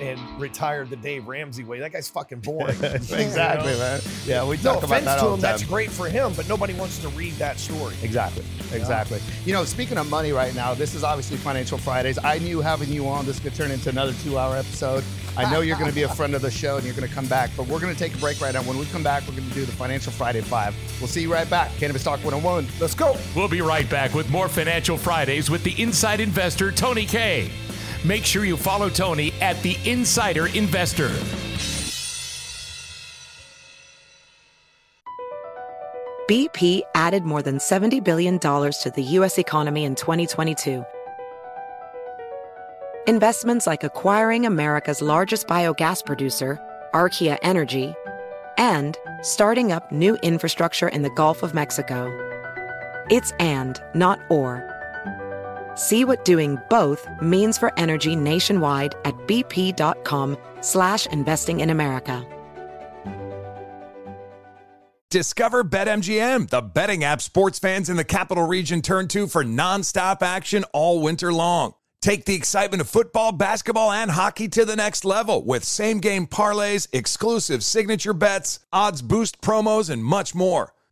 and retired the Dave Ramsey way. That guy's fucking boring. [laughs] exactly, You know? man. Yeah, we No talk about offense that to all him, the time. that's great for him, but nobody wants to read that story. Exactly. Exactly. You know, speaking of money right now, this is obviously Financial Fridays. I knew having you on, this could turn into another two hour episode. I know you're going to be a friend of the show and you're going to come back, but we're going to take a break right now. When we come back, we're going to do the Financial Friday 5. We'll see you right back. Cannabis Talk 101. Let's go. We'll be right back with more Financial Fridays with the Inside Investor, Tony K. Make sure you follow Tony at the Insider Investor. BP added more than $70 billion to the U.S. economy in 2022. Investments like acquiring America's largest biogas producer, Archaea Energy, and starting up new infrastructure in the Gulf of Mexico. It's and, not or. See what doing both means for energy nationwide at bp.com slash investing in America. Discover BetMGM, the betting app sports fans in the capital region turn to for nonstop action all winter long. Take the excitement of football, basketball, and hockey to the next level with same game parlays, exclusive signature bets, odds boost promos, and much more.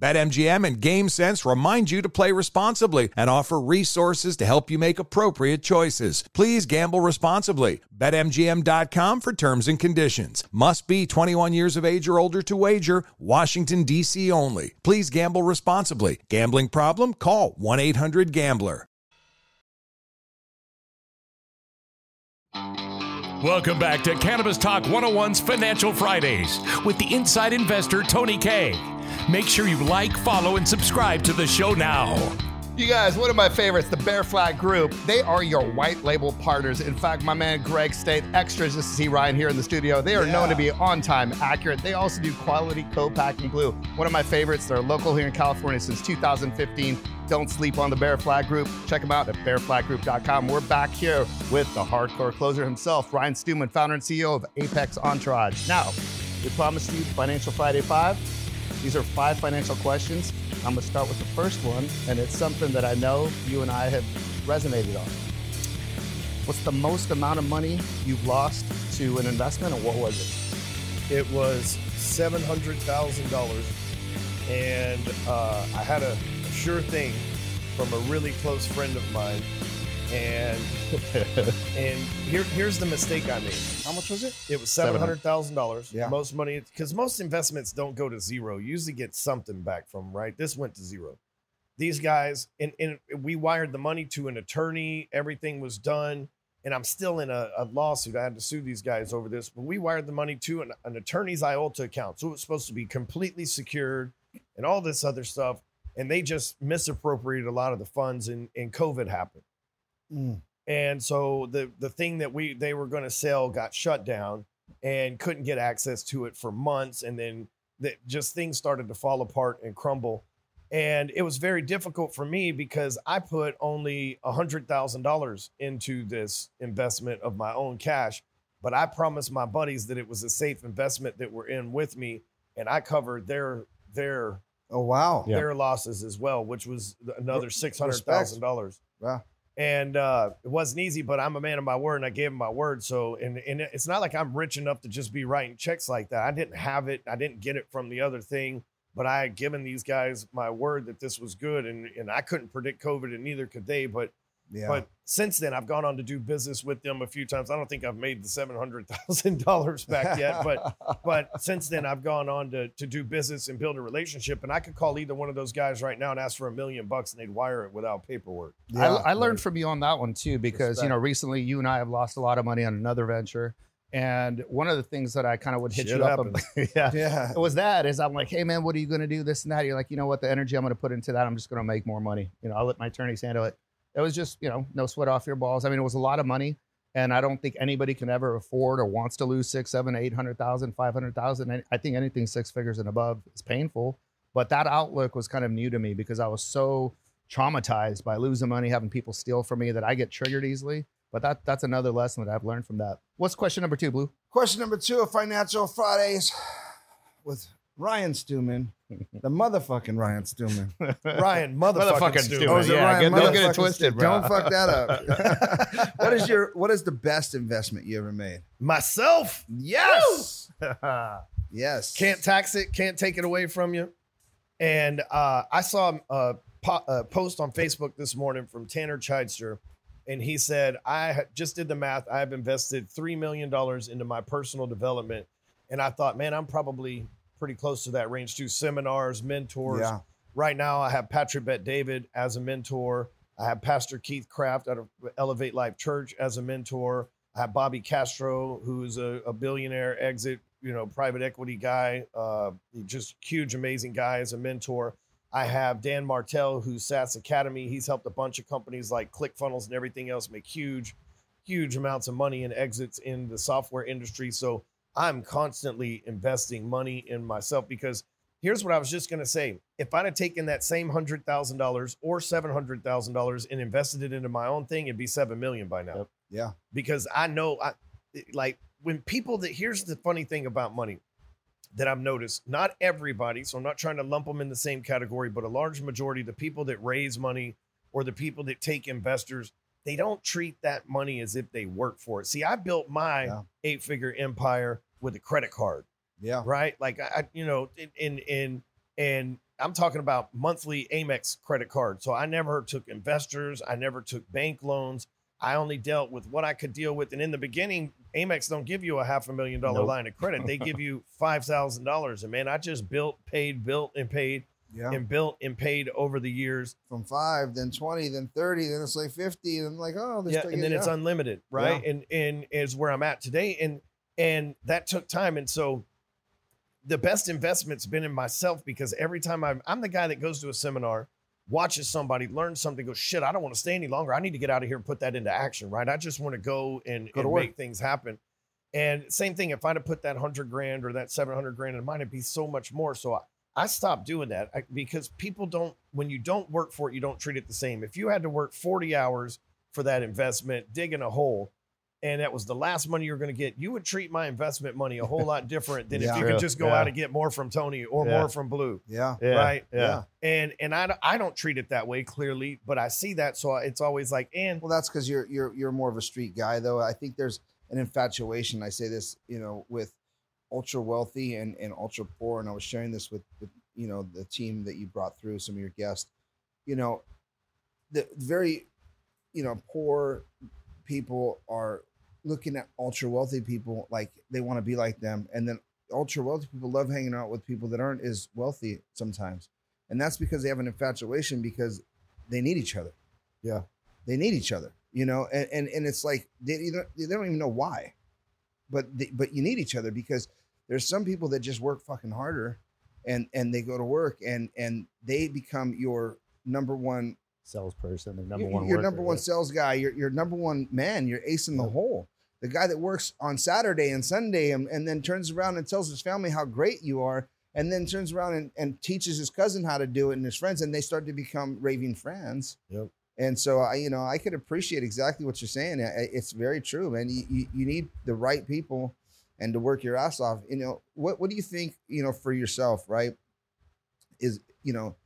BetMGM and GameSense remind you to play responsibly and offer resources to help you make appropriate choices. Please gamble responsibly. BetMGM.com for terms and conditions. Must be 21 years of age or older to wager. Washington, D.C. only. Please gamble responsibly. Gambling problem? Call 1 800 Gambler. Welcome back to Cannabis Talk 101's Financial Fridays with the Inside Investor, Tony K. Make sure you like, follow, and subscribe to the show now. You guys, one of my favorites, the Bear Flag Group. They are your white label partners. In fact, my man Greg State, extras just to see Ryan here in the studio. They are known to be on time, accurate. They also do quality co-packing glue. One of my favorites. They're local here in California since 2015. Don't sleep on the Bear Flag Group. Check them out at bearflaggroup.com. We're back here with the hardcore closer himself, Ryan Stewman, founder and CEO of Apex Entourage. Now, we promised you Financial Friday 5. These are five financial questions. I'm going to start with the first one, and it's something that I know you and I have resonated on. What's the most amount of money you've lost to an investment, and what was it? It was seven hundred thousand dollars, and uh, I had a sure thing from a really close friend of mine, and [laughs] and here here's the mistake I made. How much was it? It was seven hundred thousand dollars. Yeah. Most money because most investments don't go to zero. You usually get something back from right. This went to zero. These guys and, and we wired the money to an attorney. Everything was done, and I'm still in a, a lawsuit. I had to sue these guys over this, but we wired the money to an, an attorney's IOLTA account, so it was supposed to be completely secured and all this other stuff. And they just misappropriated a lot of the funds, and, and COVID happened. Mm. And so the the thing that we they were going to sell got shut down and couldn't get access to it for months and then that just things started to fall apart and crumble. And it was very difficult for me because I put only $100,000 into this investment of my own cash. But I promised my buddies that it was a safe investment that were in with me, and I covered their their Oh wow. their losses as well, which was another six hundred thousand dollars. Wow. And uh, it wasn't easy, but I'm a man of my word, and I gave him my word. So, and and it's not like I'm rich enough to just be writing checks like that. I didn't have it. I didn't get it from the other thing, but I had given these guys my word that this was good, and and I couldn't predict COVID, and neither could they. But Yeah. but since then, I've gone on to do business with them a few times. I don't think I've made the seven hundred thousand dollars back yet, but [laughs] but since then, I've gone on to to do business and build a relationship. And I could call either one of those guys right now and ask for a million bucks, and they'd wire it without paperwork. I, I learned from you on that one too, because you know recently you and I have lost a lot of money on another venture, and one of the things that I kind of would hit Shit you up, happens. about, [laughs] yeah, yeah. it was that is I'm like, hey man, what are you going to do this and that? You're like, you know what, the energy I'm going to put into that, I'm just going to make more money. You know, I'll let my attorneys handle it. It was just you know no sweat off your balls. I mean, it was a lot of money, and I don't think anybody can ever afford or wants to lose six, seven, eight hundred thousand, five hundred thousand. I think anything six figures and above is painful. But that outlook was kind of new to me because I was so traumatized by losing money, having people steal from me that I get triggered easily. But that that's another lesson that I've learned from that. What's question number two, Blue? Question number two of Financial Fridays with Ryan Stewman, the motherfucking Ryan Stewman. Ryan, [laughs] motherfucking, Motherfucking Stu. Oh, is it Yeah, Ryan get- don't get it motherfucking twisted, bro. Don't fuck that up. [laughs] what is your what is the best investment you ever made? Myself. Yes. [laughs] Yes. Can't tax it, can't take it away from you. And uh, I saw a, po- a post on Facebook this morning from Tanner Chidester, and he said, I ha- just did the math. I have invested $3 million into my personal development. And I thought, man, I'm probably pretty close to that range too. Seminars, mentors. Yeah. Right now, I have Patrick Bet David as a mentor. I have Pastor Keith Craft out of Elevate Life Church as a mentor. I have Bobby Castro, who's a, a billionaire exit, you know, private equity guy, uh, just huge, amazing guy as a mentor. I have Dan Martell, who's SaaS Academy. He's helped a bunch of companies like ClickFunnels and everything else make huge, huge amounts of money and exits in the software industry. So I'm constantly investing money in myself because here's what I was just going to say. If I'd have taken that same $100,000 or $700,000 and invested it into my own thing, it'd be 7 million by now. Yeah. Because I know I like when people that here's the funny thing about money that I've noticed, not everybody, so I'm not trying to lump them in the same category, but a large majority, the people that raise money or the people that take investors, they don't treat that money as if they work for it. See, I built my Yeah. eight figure empire with a credit card Yeah. right? Like I, you know, in in in and I'm talking about monthly Amex credit card. So I never took investors, I never took bank loans. I only dealt with what I could deal with. And in the beginning, Amex don't give you a half a million dollar Nope. line of credit. They give [laughs] you five thousand dollars. And man, I just built, paid, built, and paid, Yeah. and built and paid over the years. From five, then twenty, then thirty, then it's like fifty, and I'm like, oh, this yeah, and then it's yeah. unlimited, right? And and is where I'm at today, and and that took time, and so the best investment's been in myself because every time I'm I'm the guy that goes to a seminar, watches somebody learn something, goes shit, I don't want to stay any longer. I need to get out of here and put that into action, right? I just want to go and, Go and make things happen. And same thing, if I'd have put that hundred grand or that seven hundred grand in mine, it'd be so much more. So I, I stopped doing that because people don't. When you don't work for it, you don't treat it the same. If you had to work forty hours for that investment, digging a hole, and that was the last money you were going to get, you would treat my investment money a whole lot different than Yeah. if you True. could just go Yeah. out and get more from Tony or Yeah. more from Blue. yeah. Right. Yeah. And and I, I don't treat it that way clearly, but I see that, so it's always like, and Well, that's because you're you're you're more of a street guy, though. I think there's an infatuation. I say this, you know, with ultra wealthy and and ultra poor, and I was sharing this with, with you know the team that you brought through some of your guests. You know, the very, you know, poor people are looking at ultra wealthy people like they want to be like them, and then ultra wealthy people love hanging out with people that aren't as wealthy sometimes, and that's because they have an infatuation because they need each other. Yeah. they need each other. You know, and and, and it's like they don't, they don't even know why, but they, but you need each other because there's some people that just work fucking harder, and and they go to work and and they become your number one Salesperson, the number your, one. your worker, number one yeah. sales guy, your, your number one man, you're ace in the hole. The guy that works on Saturday and Sunday and, and then turns around and tells his family how great you are, and then turns around and, and teaches his cousin how to do it and his friends, and they start to become raving friends. Yep. And so I, you know, I could appreciate exactly what you're saying. It's very true, man. You, you, you need the right people and to work your ass off. You know, what, what do you think, you know, for yourself, right? Is, you know,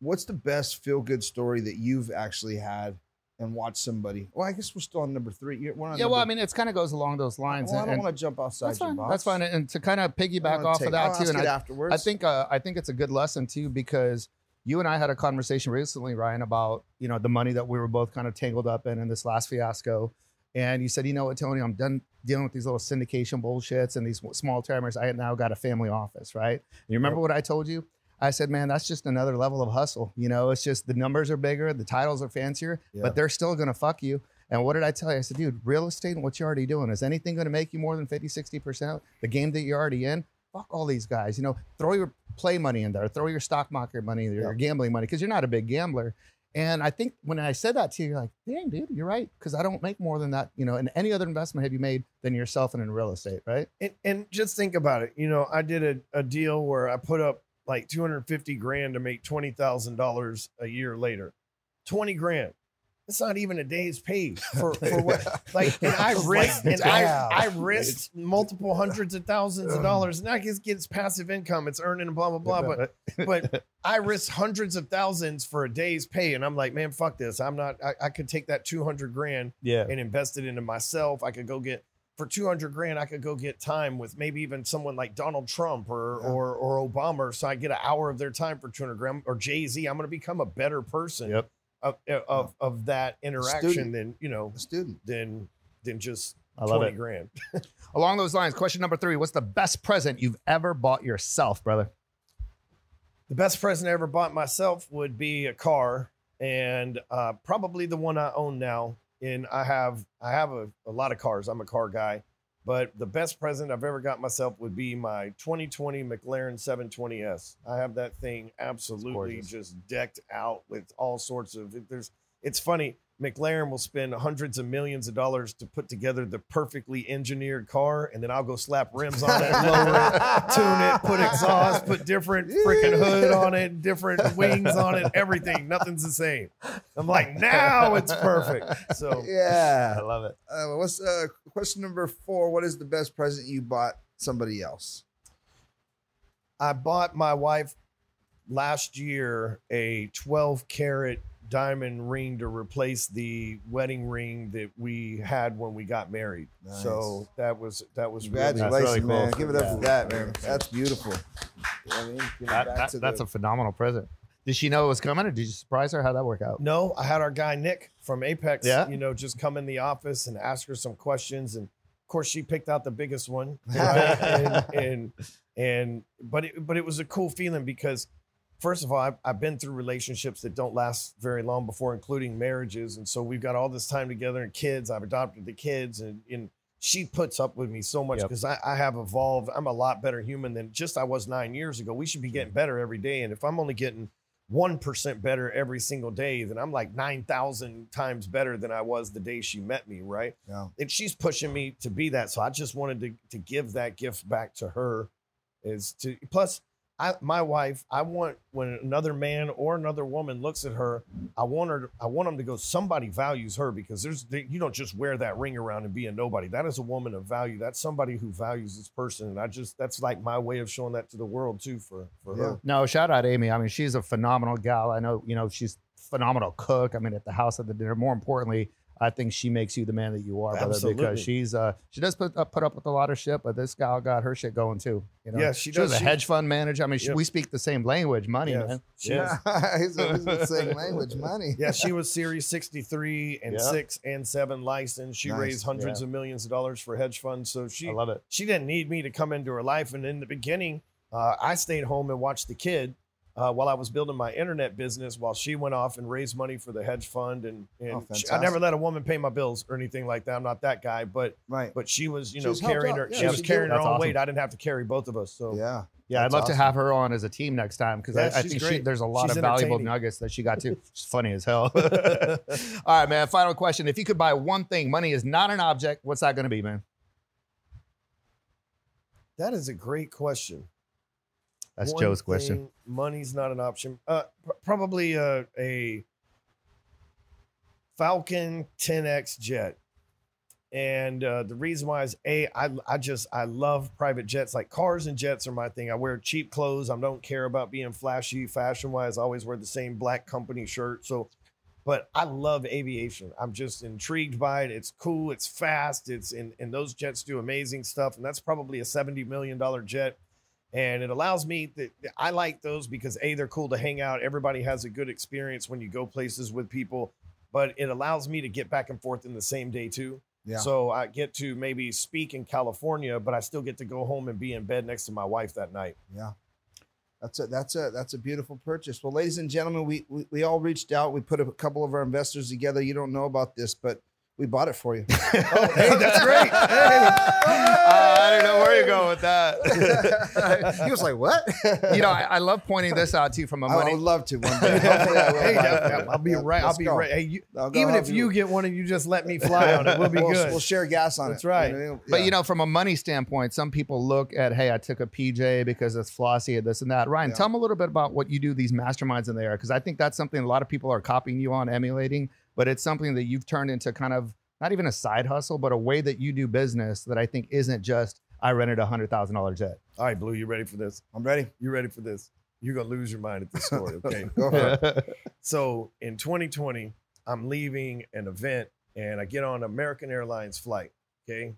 what's the best feel good story that you've actually had and watched somebody? Well, I guess we're still on number three. You're- we're on Yeah, well, I mean, it kind of goes along those lines. well, I don't want to jump outside that's your fine. box. That's fine. And to kind of piggyback off take- of that I'll too, and I, afterwards. I think uh, I think it's a good lesson too because you and I had a conversation recently, Ryan, about you know the money that we were both kind of tangled up in in this last fiasco, and you said, you know what, Tony, I'm done dealing with these little syndication bullshits and these small timers. I now got a family office, right? And you remember what I told you? I said, man, that's just another level of hustle. You know, it's just the numbers are bigger, the titles are fancier, Yeah. but they're still gonna fuck you. And what did I tell you? I said, dude, real estate and what you're already doing, is anything going to make you more than 50, 60%? The game that you're already in, fuck all these guys. You know, throw your play money in there, throw your stock market money, your gambling money, because you're not a big gambler. And I think when I said that to you, you're like, dang, dude, you're right. Because I don't make more than that, you know, in any other investment have you made than yourself and in real estate, right? And, and just think about it. You know, I did a, a deal where I put up like 250 grand to make $20,000 a year later. 20 grand. That's not even a day's pay [laughs] for, for what like and I risked and I, I risked multiple hundreds of thousands of dollars. And I guess gets passive income, it's earning and blah blah blah. But [laughs] but I risked hundreds of thousands for a day's pay. And I'm like, man, fuck this. I'm not I, I could take that 200 grand Yeah. and invest it into myself. I could go get for 200 grand, I could go get time with maybe even someone like Donald Trump or or, or Obama. So I get an hour of their time for 200 grand or Jay Z. I'm going to become a better person Yep. Of, of of that interaction student. than you know a student. than than just I love 20 it. grand. [laughs] Along those lines, question number three What's the best present you've ever bought yourself, brother? The best present I ever bought myself would be a car, and uh, probably the one I own now. And I have I have a, a lot of cars. I'm a car guy, but the best present I've ever got myself would be my 2020 McLaren 720s. I have that thing absolutely just decked out with all sorts of. There's it's funny. McLaren will spend hundreds of millions of dollars to put together the perfectly engineered car, and then I'll go slap rims on it, lower it, tune it, put exhaust, put different freaking hood on it, different wings on it, everything. Nothing's the same. I'm like, now it's perfect. So Yeah. I love it. Uh, what's uh, question number four? What is the best present you bought somebody else? I bought my wife last year a 12 karat diamond ring to replace the wedding ring that we had when we got married. So that was that was really Congratulations, really cool. man! Give it up Yeah. for that, man. That's beautiful. I mean, That- that- that's the- a phenomenal present. Did she know it was coming or did you surprise her? How'd that work out? No, I had our guy Nick from Apex, Yeah? you know, just come in the office and ask her some questions. And of course, she picked out the biggest one. right? [laughs] and, and, and, but it, but it was a cool feeling because, first of all, I've, I've been through relationships that don't last very long before, including marriages. And so we've got all this time together and kids. I've adopted the kids and, and she puts up with me so much Yep. because I, I have evolved. I'm a lot better human than just I was nine years ago. We should be getting better every day. And if I'm only getting 1% better every single day, then I'm like 9,000 times better than I was the day she met me, right? Yeah. And she's pushing me to be that. So I just wanted to, to give that gift back to her is to, plus, I, my wife, I want when another man or another woman looks at her, I want her, to, I want them to go. Somebody values her because there's, you don't just wear that ring around and be a nobody. That is a woman of value. That's somebody who values this person, and I just, that's like my way of showing that to the world too for for Yeah. her. No, shout out Amy. I mean, she's a phenomenal gal. I know, you know, she's phenomenal cook. I mean, at the house at the dinner. More importantly, I think she makes you the man that you are, brother, Absolutely. because she's uh she does put up put up with a lot of shit, but this gal got her shit going too. You know? Yeah, she was does. a hedge fund manager. I mean, she, we speak the same language, money, Yes. man. She [laughs] always been saying language, [laughs] money. yeah, she was Series 63 and Yeah. 6 and 7 licensed. She Nice. raised hundreds Yeah. of millions of dollars for hedge funds. So she I love it. she didn't need me to come into her life. And in the beginning, uh, I stayed home and watched the kid uh, while I was building my internet business while she went off and raised money for the hedge fund. And, and Oh, she- I never let a woman pay my bills or anything like that. I'm not that guy, but Right. but she was, you know, was helped carrying her. Yeah, she was carrying did. her own awesome. weight. I didn't have to carry both of us. So Yeah. Yeah, That's I'd love to have her on as a team next time because Yeah, I, I think she, there's a lot She's of valuable nuggets that she got too. [laughs] She's funny as hell. [laughs] All right, man. Final question: If you could buy one thing, money is not an object. What's that going to be, man? that is a great question. That's One Joe's question. thing, Money's not an option. Uh, pr- probably uh, a Falcon 10X jet. And uh, the reason why is a I I just I love private jets. Like cars and jets are my thing. I wear cheap clothes. I don't care about being flashy fashion wise. I always wear the same black company shirt. So, but I love aviation. I'm just intrigued by it. It's cool. It's fast. It's and and those jets do amazing stuff. And that's probably a seventy million dollar jet. And it allows me that I like those because a they're cool to hang out. Everybody has a good experience when you go places with people. But it allows me to get back and forth in the same day too. Yeah. So I get to maybe speak in California, but I still get to go home and be in bed next to my wife that night. Yeah. That's a that's a that's a beautiful purchase. Well, ladies and gentlemen, we, we we all reached out. We put a couple of our investors together. You don't know about this, but we bought it for you. [laughs] Oh, hey, that's great. Uh, I don't know where you're going with that. [laughs] he was like, "What?" you know, I, I love pointing this out to you from a money. I would love to one day. [laughs] Hopefully I will. Hey, yeah, I'll be yeah, right. I'll be go. right. Hey, you, I'll even if you get one and you just let me fly on it, we'll be we'll, good. we'll share gas on That's it. That's right. know, But you know, from a money standpoint, some people look at, hey, I took a PJ because it's flossy and this and that. Ryan, Yeah. tell them a little bit about what you do, these masterminds in there, because I think that's something a lot of people are copying you on, emulating, but it's something that you've turned into kind of not even a side hustle, but a way that you do business that I think isn't just I rented a hundred thousand dollar jet. All right, Blue, you ready for this? I'm ready. You ready for this? You're gonna lose your mind at this story, [laughs] okay? Go for it. [laughs] so in 2020, I'm leaving an event and I get on American Airlines flight. Okay.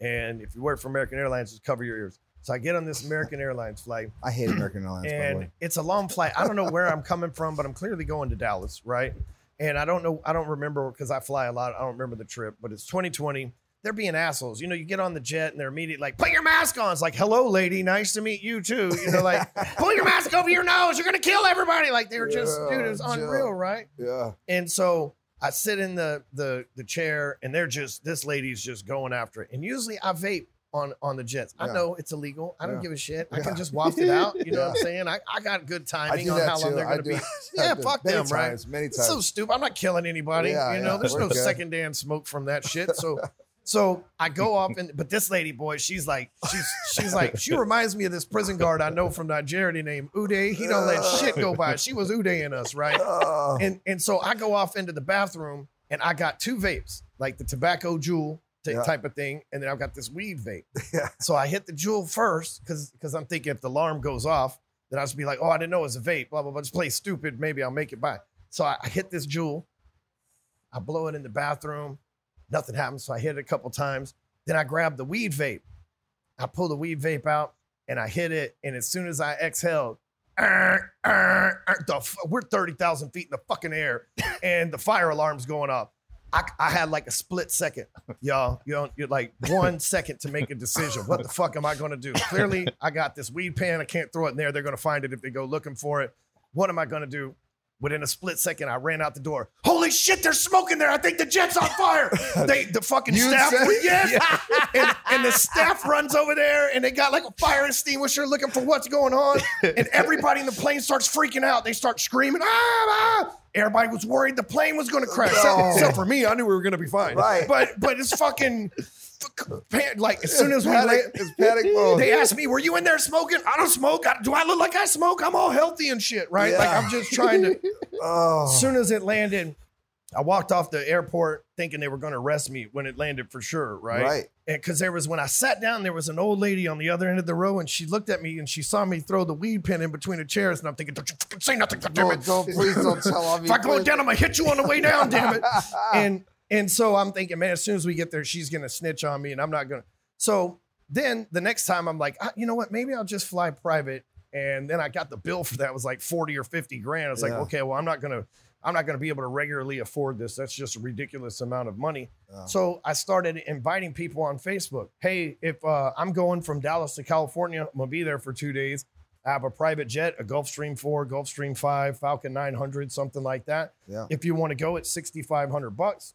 And if you work for American Airlines, just cover your ears. So I get on this American Airlines flight I hate American Airlines. by the and way. it's a long flight. I don't know where I'm coming from, but I'm clearly going to Dallas, right? And I don't know, I don't remember because I fly a lot. I don't remember the trip, but it's 2020. They're being assholes. You know, you get on the jet and they're immediately like, put your mask on. It's like, hello, lady. Nice to meet you too. You know, like, [laughs] pull your mask over your nose. You're going to kill everybody. Like, they were just, Yeah, dude, it was Joe. unreal, right? Yeah. And so I sit in the the the chair and they're just this lady's just going after it. And usually I vape on on the jets. I Yeah. know it's illegal. I don't Yeah. give a shit. I Yeah. can just waft it [laughs] out. You know what I'm saying? I, I got good timing on how long they're gonna be. [laughs] Yeah, fuck them, right? Many times. It's so stupid. I'm not killing anybody. You know, there's we're no [laughs] good. secondhand smoke from that shit. So so I go off and but this lady boy, she's like, she's she's like, she reminds me of this prison guard I know from Nigeria named Uday. He don't let shit go by. She was Uday in us, right? Oh, and and so I go off into the bathroom and I got two vapes, like the tobacco Juul t- Yeah. type of thing, and then I've got this weed vape. [laughs] Yeah. So I hit the Juul first because because I'm thinking if the alarm goes off, then I'll just be like, oh, I didn't know it was a vape. Blah blah blah. Just play stupid. Maybe I'll make it by. So I, I hit this Juul. I blow it in the bathroom. Nothing happens. So I hit it a couple times. Then I grab the weed vape. I pull the weed vape out and I hit it. And as soon as I exhaled, we're 30,000 feet in the fucking air and the fire alarm's going off. I, I had like a split second, y'all. You know, you're like one [laughs] second to make a decision. What the fuck am I going to do? Clearly, I got this weed pan. I can't throw it in there. They're going to find it if they go looking for it. What am I going to do? Within a split second, I ran out the door. Holy shit, there's smoke in there. I think the jet's on fire. [laughs] They, the fucking You staff, said- yes. [laughs] and, and the staff runs over there and they got like a fire extinguisher looking for what's going on. And everybody in the plane starts freaking out. They start screaming, ah, ah. Everybody was worried the plane was going to crash. Except, No. except for me, I knew we were going to be fine. Right. But but it's fucking like as soon as we panic, land, it's panic [laughs] mode. they asked me, "Were you in there smoking?" I don't smoke. I, do I look like I smoke? I'm all healthy and shit, right? Like I'm just trying to. [laughs] oh, As soon as it landed, I walked off the airport thinking they were going to arrest me when it landed for sure, right? right. Because there was when I sat down, there was an old lady on the other end of the row, and she looked at me and she saw me throw the weed pen in between the chairs, and I'm thinking, "Don't you fucking say nothing, goddammit." Don't, don't please don't tell on [laughs] me. If I go down, I'm gonna hit you on the way down, damn it. And and so I'm thinking, man, as soon as we get there, she's gonna snitch on me, and I'm not gonna. So then the next time, I'm like, ah, you know what? Maybe I'll just fly private. And then I got the bill for that it was like forty or fifty grand. I was like, okay, well, I'm not gonna, I'm not gonna be able to regularly afford this. That's just a ridiculous amount of money. Yeah. So I started inviting people on Facebook. Hey, if uh, I'm going from Dallas to California, I'm gonna be there for two days. I have a private jet, a Gulfstream 4, Gulfstream 5, Falcon 900, something like that. Yeah. If you want to go, it's 6500 bucks.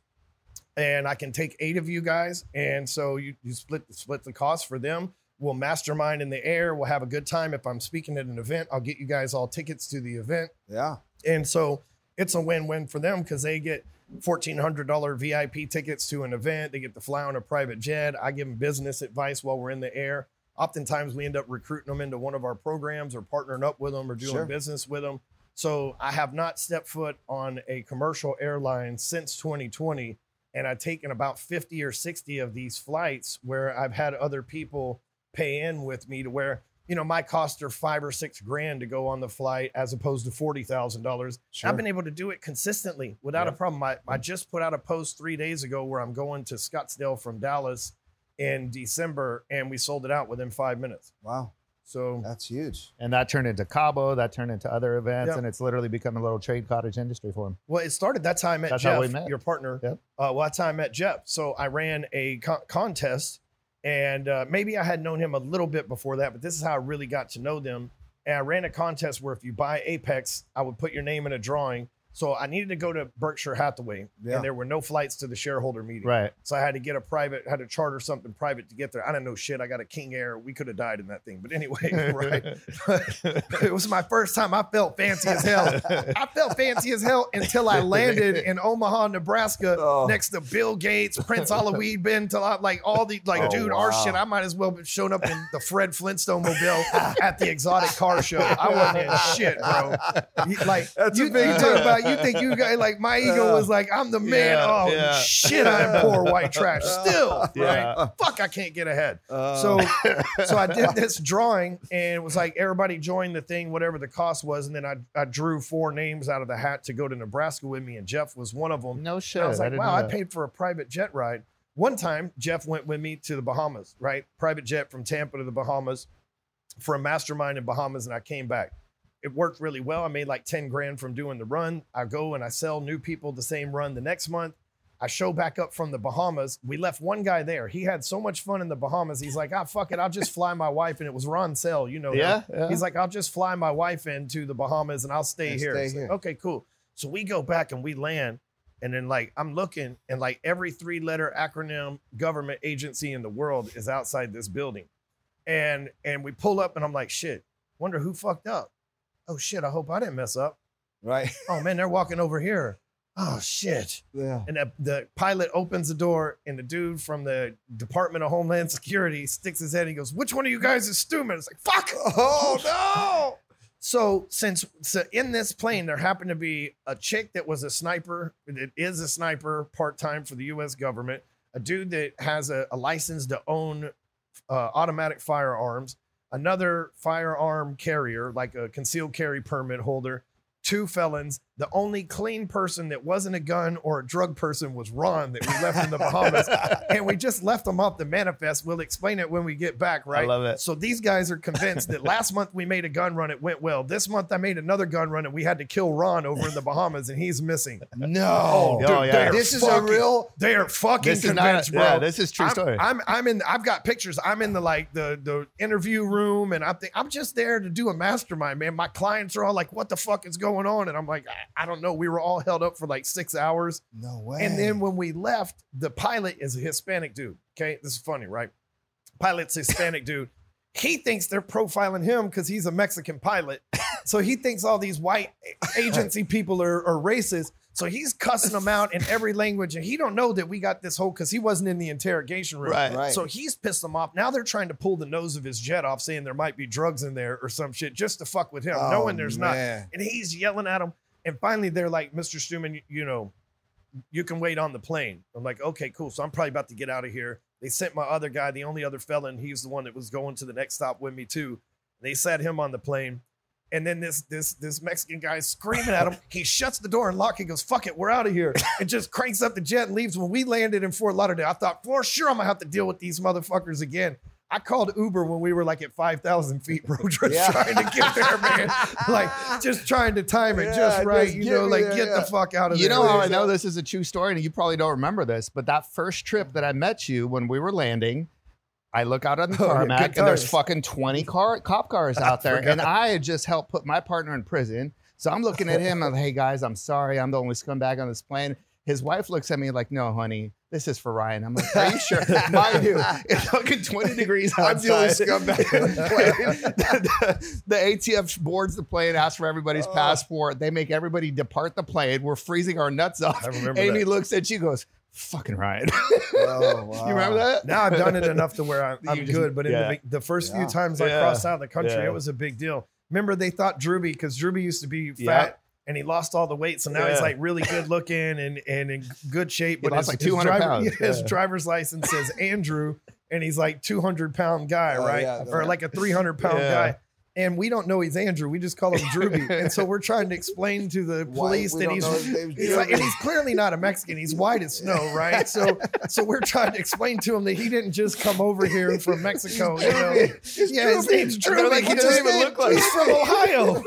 And I can take eight of you guys. And so you, you split split the cost for them. We'll mastermind in the air. We'll have a good time. If I'm speaking at an event, I'll get you guys all tickets to the event. Yeah. And so it's a win-win for them because they get $1,400 VIP tickets to an event. They get to fly on a private jet. I give them business advice while we're in the air. Oftentimes we end up recruiting them into one of our programs or partnering up with them or doing Sure. business with them. So I have not stepped foot on a commercial airline since 2020. And I've taken about 50 or 60 of these flights where I've had other people pay in with me to where, you know, my costs are five or six grand to go on the flight as opposed to $40,000. I've been able to do it consistently without a problem. I, I just put out a post three days ago where I'm going to Scottsdale from Dallas in December and we sold it out within five minutes. Wow, So that's huge. And that turned into Cabo, that turned into other events, Yep. and it's literally become a little trade cottage industry for him. Well, it started that time I met That's Jeff, how we met. your partner. Yep. Uh, well, that's how I met Jeff. So I ran a co- contest, and uh, maybe I had known him a little bit before that, but this is how I really got to know them. And I ran a contest where if you buy Apex, I would put your name in a drawing. So I needed to go to Berkshire Hathaway, Yeah. and there were no flights to the shareholder meeting. Right. So I had to get a private, had to charter something private to get there. I didn't know shit. I got a King Air. We could have died in that thing, but anyway, [laughs] right? it was my first time. I felt fancy as hell. I felt fancy as hell until I landed in Omaha, Nebraska, Oh. next to Bill Gates, Prince Alwaleed, bin Talal, like all the like, Oh, dude, our shit. I might as well have shown up in the Fred Flintstone mobile at the exotic car show. I wasn't in shit, bro. You- Like That's a big you talk about, you think you guys like my ego was like I'm the man. Yeah, oh yeah. shit, I'm poor white trash still. [laughs] Yeah. Right? Fuck, I can't get ahead. Uh, So, [laughs] so I did this drawing, and it was like everybody joined the thing, whatever the cost was, and then I, I drew four names out of the hat to go to Nebraska with me, and Jeff was one of them. No shit. And I was like, didn't wow, I paid for a private jet ride. One time, Jeff went with me to the Bahamas, right? Private jet from Tampa to the Bahamas for a mastermind in Bahamas, and I came back. It worked really well. I made like 10 grand from doing the run. I go and I sell new people the same run the next month. I show back up from the Bahamas. We left one guy there. He had so much fun in the Bahamas. He's like, ah, fuck it. I'll just fly my wife. And it was Ron Sell, you know. Yeah, yeah. He's like, I'll just fly my wife into the Bahamas and I'll stay And here. stay It's like, here. okay, cool. So we go back and we land. And then like I'm looking and like every three letter acronym government agency in the world is outside this building. And and we pull up and I'm like, shit, wonder who fucked up. Oh shit, I hope I didn't mess up. right. [laughs] Oh man, they're walking over here. Oh shit. Yeah. And the, the pilot opens the door, and the dude from the Department of Homeland Security sticks his head. And he goes, "Which one of you guys is stupid?" It's like, "Fuck!" Oh no. [laughs] So since so in this plane there happened to be a chick that was a sniper, that is a sniper part time for the U.S. government, a dude that has a, a license to own uh, automatic firearms, another firearm carrier like a concealed carry permit holder, two felons. The only clean person that wasn't a gun or a drug person was Ron that we left in the Bahamas, [laughs] and we just left him off the manifest. We'll explain it when we get back, right? I love it. So these guys are convinced that last month we made a gun run, it went well. This month I made another gun run, and we had to kill Ron over in the Bahamas, and he's missing. [laughs] No. Oh, oh yeah. they are This is a real. They are fucking This is not- convinced, bro. yeah, this is true I'm, story. I'm I'm in. I've got pictures. I'm in the like the the interview room, and I'm think I'm just there to do a mastermind, man. My clients are all like, "What the fuck is going on?" And I'm like, ah, I, I don't know. We were all held up for like six hours. No way. And then when we left, the pilot is a Hispanic dude. Okay, this is funny, right? Pilot's Hispanic [laughs] dude. He thinks they're profiling him because he's a Mexican pilot. [laughs] So he thinks all these white agency [laughs] people are, are racist. So he's cussing them out in every language, and he don't know that we got this whole because he wasn't in the interrogation room. Right. Right. So he's pissed them off. Now they're trying to pull the nose of his jet off, saying there might be drugs in there or some shit, just to fuck with him, Oh, knowing there's not. And he's yelling at him. And finally, they're like, "Mr. Stewman, you, you know, you can wait on the plane." I'm like, "Okay, cool." So I'm probably about to get out of here. They sent my other guy, the only other felon. He's the one that was going to the next stop with me too. They sat him on the plane. And then this this this Mexican guy is screaming at him. He shuts the door and lock. He goes, "Fuck it, we're out of here." [laughs] And just cranks up the jet and leaves. When we landed in Fort Lauderdale, I thought for sure I'm gonna have to deal with these motherfuckers again. I called Uber when we were like at five thousand feet, [laughs] bro, just Yeah. trying to get there, man. [laughs] Like just trying to time it Yeah, just right, just you know, like there, get yeah. the fuck out of You there. You know how I know this is a true story, and you probably don't remember this, but that first trip that I met you when we were landing, I look out on the [laughs] Oh, tarmac good and there's fucking 20 car cop cars out there. And I had just helped put my partner in prison. So I'm looking at him, I'm like, hey guys, I'm sorry. I'm the only scumbag on this plane. His wife looks at me like, no, honey, this is for Ryan. I'm like, are you sure? [laughs] Mind you, it's fucking 20 degrees [laughs] I'm the only outside. scumbag the [laughs] the, the ATF boards the plane, asks for everybody's oh. passport. They make everybody depart the plane. We're freezing our nuts off. I remember Amy that. looks at you, goes, "Fucking Ryan." Oh, wow. You remember that? Now I've done it enough to where I'm, I'm just- good, but in yeah. the, the first few Yeah. times I crossed out of the country, Yeah. it was a big deal. remember they thought Drewby because Drewby used to be fat. Yeah. And he lost all the weight, so now he's like really good looking and, and in good shape. He lost like 200 driver- pounds. yeah, his driver's license says Andrew, and he's like 200 pound guy, Oh, right? yeah, or like a 300 pound Yeah. guy. And we don't know he's Andrew. We just call him Drewby. and so we're trying to explain to the [laughs] police that he's know his name's He's like, and he's clearly not a Mexican. He's white as snow, [laughs] right? So, so we're trying to explain to him that he didn't just come over here from Mexico. You know? Yeah, his name's Drew. They're like, he doesn't even look like- he's from [laughs] Ohio.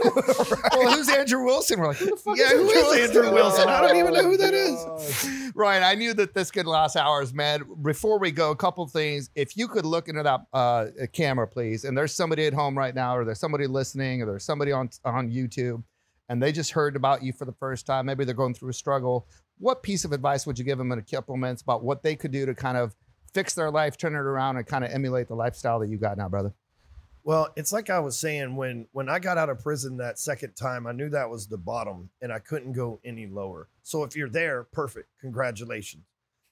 well, who's Andrew Wilson? We're like, who the fuck yeah, who is Andrew Wilson? I don't even know who that is. Right. I knew that this could last hours, man. Before we go, a couple things. If you could look into that uh, camera, please. And there's somebody at home right now, or there's somebody listening, or there's somebody on on YouTube, and they just heard about you for the first time. Maybe they're going through a struggle. What piece of advice would you give them in a couple minutes about what they could do to kind of fix their life, turn it around, and kind of emulate the lifestyle that you got now, brother? Well, it's like I was saying when when I got out of prison that second time, I knew that was the bottom and I couldn't go any lower. So if you're there, perfect. Congratulations.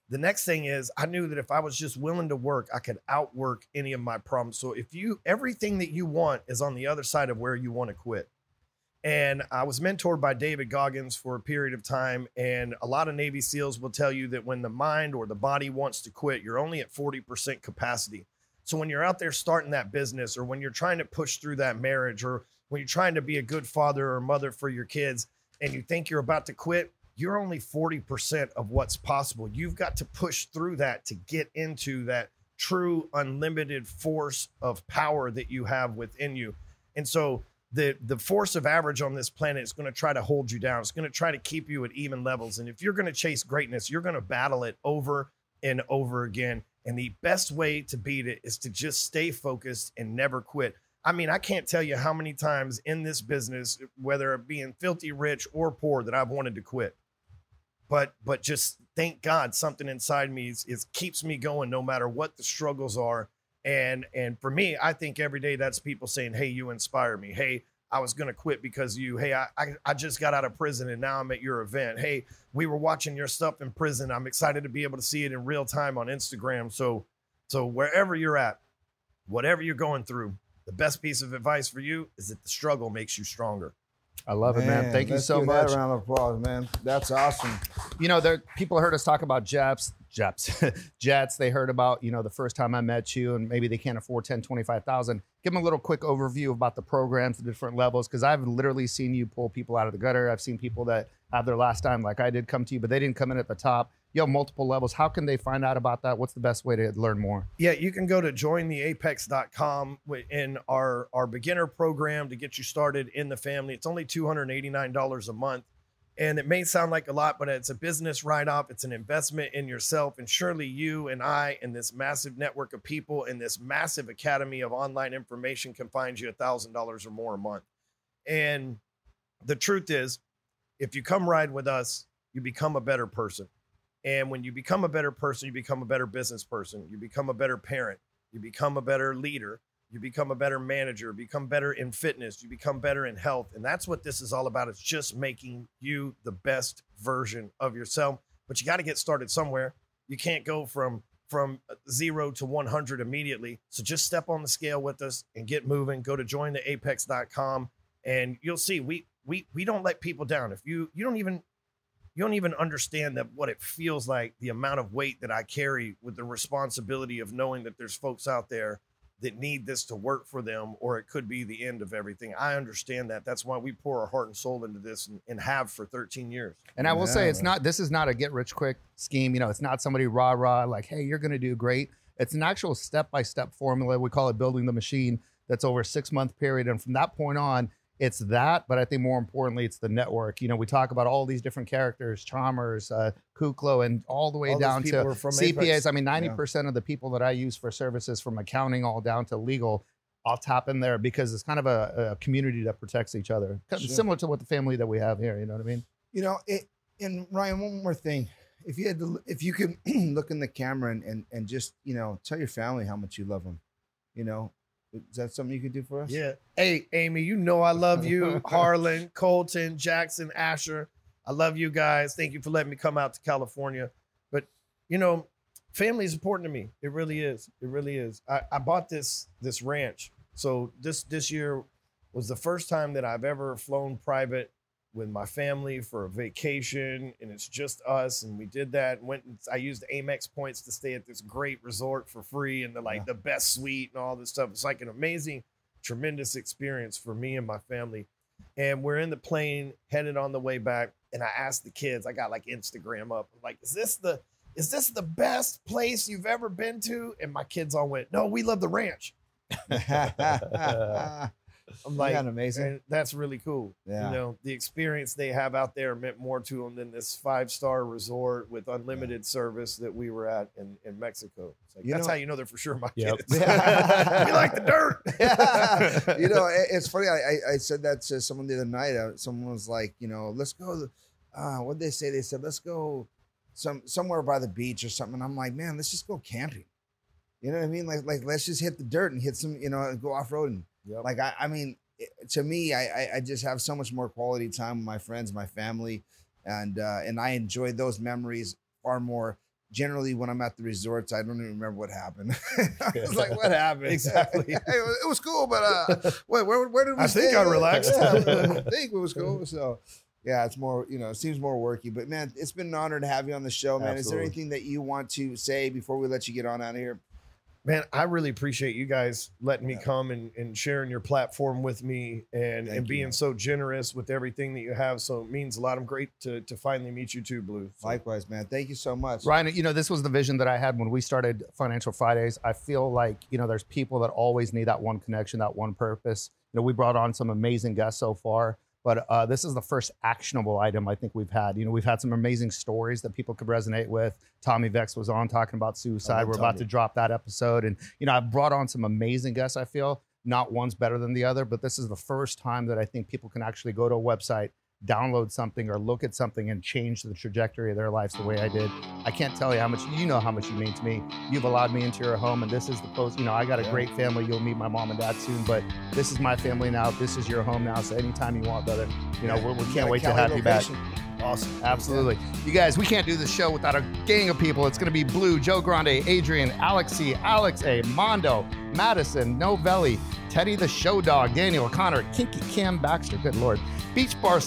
The next thing is I knew that if I was just willing to work, I could outwork any of my problems. So if you everything that you want is on the other side of where you want to quit. And I was mentored by David Goggins for a period of time. And a lot of Navy SEALs will tell you that when the mind or the body wants to quit, you're only at 40% capacity. So when you're out there starting that business or when you're trying to push through that marriage or when you're trying to be a good father or mother for your kids and you think you're about to quit, you're only 40% of what's possible. You've got to push through that to get into that true unlimited force of power that you have within you. And so the the force of average on this planet is going to try to hold you down. It's going to try to keep you at even levels. And if you're going to chase greatness, you're going to battle it over and over again. And the best way to beat it is to just stay focused and never quit. I mean, I can't tell you how many times in this business, whether it being filthy rich or poor, that I've wanted to quit. But but just thank God something inside me is, is keeps me going no matter what the struggles are. And and for me, I think every day that's people saying, Hey, you inspire me. Hey, I was gonna quit because you. Hey, I, I I just got out of prison and now I'm at your event. Hey, we were watching your stuff in prison. I'm excited to be able to see it in real time on Instagram. So so wherever you're at, whatever you're going through, the best piece of advice for you is that the struggle makes you stronger. I love it, man. Thank you so give that much. a round of applause, man. That's awesome. you know, there people heard us talk about Jets, Jets, [laughs] Jets. They heard about, you know, the first time I met you and maybe they can't afford 10, 25,000. Give them a little quick overview about the programs, the different levels. Cause I've literally seen you pull people out of the gutter. I've seen people that have their last time like I did come to you, but they didn't come in at the top. You have multiple levels. How can they find out about that? What's the best way to learn more? Yeah, you can go to jointheapex.com in our our beginner program to get you started in the family. It's only $289 a month. And it may sound like a lot, but it's a business write off. It's an investment in yourself. And surely you and I and this massive network of people and this massive academy of online information can find you $1,000 or more a month. And the truth is, if you come ride with us, you become a better person. And when you become a better person, you become a better business person. You become a better parent. You become a better leader. You become a better manager. Become better in fitness. You become better in health. And that's what this is all about. It's just making you the best version of yourself. But you got to get started somewhere. You can't go from from zero to 100 immediately. So just step on the scale with us and get moving. Go to jointheapex.com and you'll see we we we don't let people down. If you you don't even you don't even understand that what it feels like the amount of weight that I carry with the responsibility of knowing that there's folks out there that need this to work for them or it could be the end of everything. I understand that. That's why we pour our heart and soul into this and, and have for 13 years. And I will say it's not this is not a get rich quick scheme. You know, it's not somebody rah rah like, hey, you're gonna do great. It's an actual step by step formula. We call it building the machine that's over a six month period. And from that point on, it's that, but I think more importantly, it's the network. You know, we talk about all these different characters, Chalmers, uh, Kuklo, and all the way All down to CPAs. Apex. I mean, 90% of the people that I use for services from accounting all down to legal, I'll tap in there because it's kind of a, a community that protects each other. Sure. Similar to what the family that we have here, you know what I mean? You know, it, and Ryan, one more thing. If you had to, if you could [clears throat] look in the camera and, and, and just, you know, tell your family how much you love them, you know, is that something you could do for us? Yeah. Hey, Amy, you know I love you. [laughs] Harlan, Colton, Jackson, Asher. I love you guys. Thank you for letting me come out to California. But you know, family is important to me. It really is. It really is. I, I bought this this ranch. So this this year was the first time that I've ever flown private with my family for a vacation and it's just us and we did that went and I used Amex points to stay at this great resort for free and the like the best suite and all this stuff. It's like an amazing tremendous experience for me and my family. And we're in the plane headed on the way back and I asked the kids, I got like Instagram up, like is this the is this the best place you've ever been to? And my kids all went, "No, we love the ranch." [laughs] [laughs] [laughs] I'm like, Isn't that amazing? That's really cool. Yeah. You know, the experience they have out there meant more to them than this five star resort with unlimited service that we were at in, in Mexico. It's like, You that's know- how you know they're for sure my Yep. kids. [laughs] we like the dirt. Yeah. you know, [laughs] it- it's funny. I, I- I said that to someone the other night. Uh, someone was like, you know, let's go. Uh, what did they say? They said, let's go some somewhere by the beach or something. And I'm like, man, let's just go camping. You know what I mean? Like, like let's just hit the dirt and hit some, you know, go off road. And Yep. like, I, I mean, it, to me, I, I, I just have so much more quality time with my friends, my family, and uh, and I enjoy those memories far more. Generally, when I'm at the resorts, I don't even remember what happened. [laughs] I was like, "What happened?" Exactly. [laughs] it, was, it was cool, but uh, wait, where, where did we? I think? I relaxed. Yeah, I [laughs] think it was cool. So, yeah, it's more, you know, it seems more worky. But man, it's been an honor to have you on the show, man. Is there anything that you want to say before we let you get on out of here? Man, I really appreciate you guys letting me Yeah. come and, and sharing your platform with me and, Thank and being man. so generous with everything that you have. So it means a lot. I'm great to, to finally meet you too, Blue. So- Likewise, man. Thank you so much. Ryan, you know, this was the vision that I had when we started Financial Fridays. I feel like, you know, there's people that always need that one connection, that one purpose. You know, we brought on some amazing guests so far, but uh, this is the first actionable item I think we've had. You know, we've had some amazing stories that people could resonate with. Tommy Vext was on talking about suicide. We're about to drop that episode. And, you know, I've brought on some amazing guests, I feel. Not one's better than the other, but this is the first time that I think people can actually go to a website, download something or look at something and change the trajectory of their lives the way I did. I can't tell you how much you know how much you mean to me. You've allowed me into your home, and this is the post. You know, I got a Yeah. great family. You'll meet my mom and dad soon, but this is my family now. This is your home now. So anytime you want, brother, you know, Yeah. we're, we can't wait to Cali have you back. Awesome. Absolutely. You guys, we can't do this show without a gang of people. It's going to be Blue, Joe Grande, Adrian, Alexi, Alex A, Mondo, Madison, Novelli, Teddy the Show Dog, Daniel Connor, Kinky Cam Baxter, good Lord, Beach Bar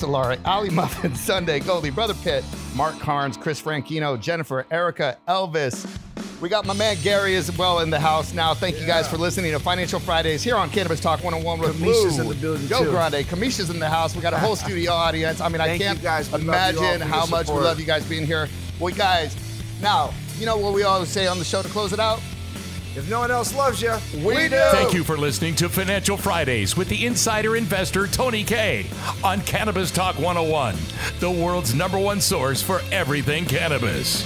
Ali [laughs] Muffin, Sunday, Goldie, Brother Pitt, Mark Carnes, Chris Franchino, Jennifer, Erica, Elvis. We got my man Gary as well in the house now. Thank you guys for listening to Financial Fridays here on Cannabis Talk 101 with Kamisha's Blue. in the building, Joe too. Grande, Kamisha's in the house. We got a whole [laughs] studio audience. I mean, I Thank you, can't guys. We love you all imagine how your much we love you guys being here. Well, guys, now, you know what we always say on the show to close it out? If no one else loves you, We do. Thank you for listening to Financial Fridays with the insider investor Tony K on Cannabis Talk 101, the world's number one source for everything cannabis.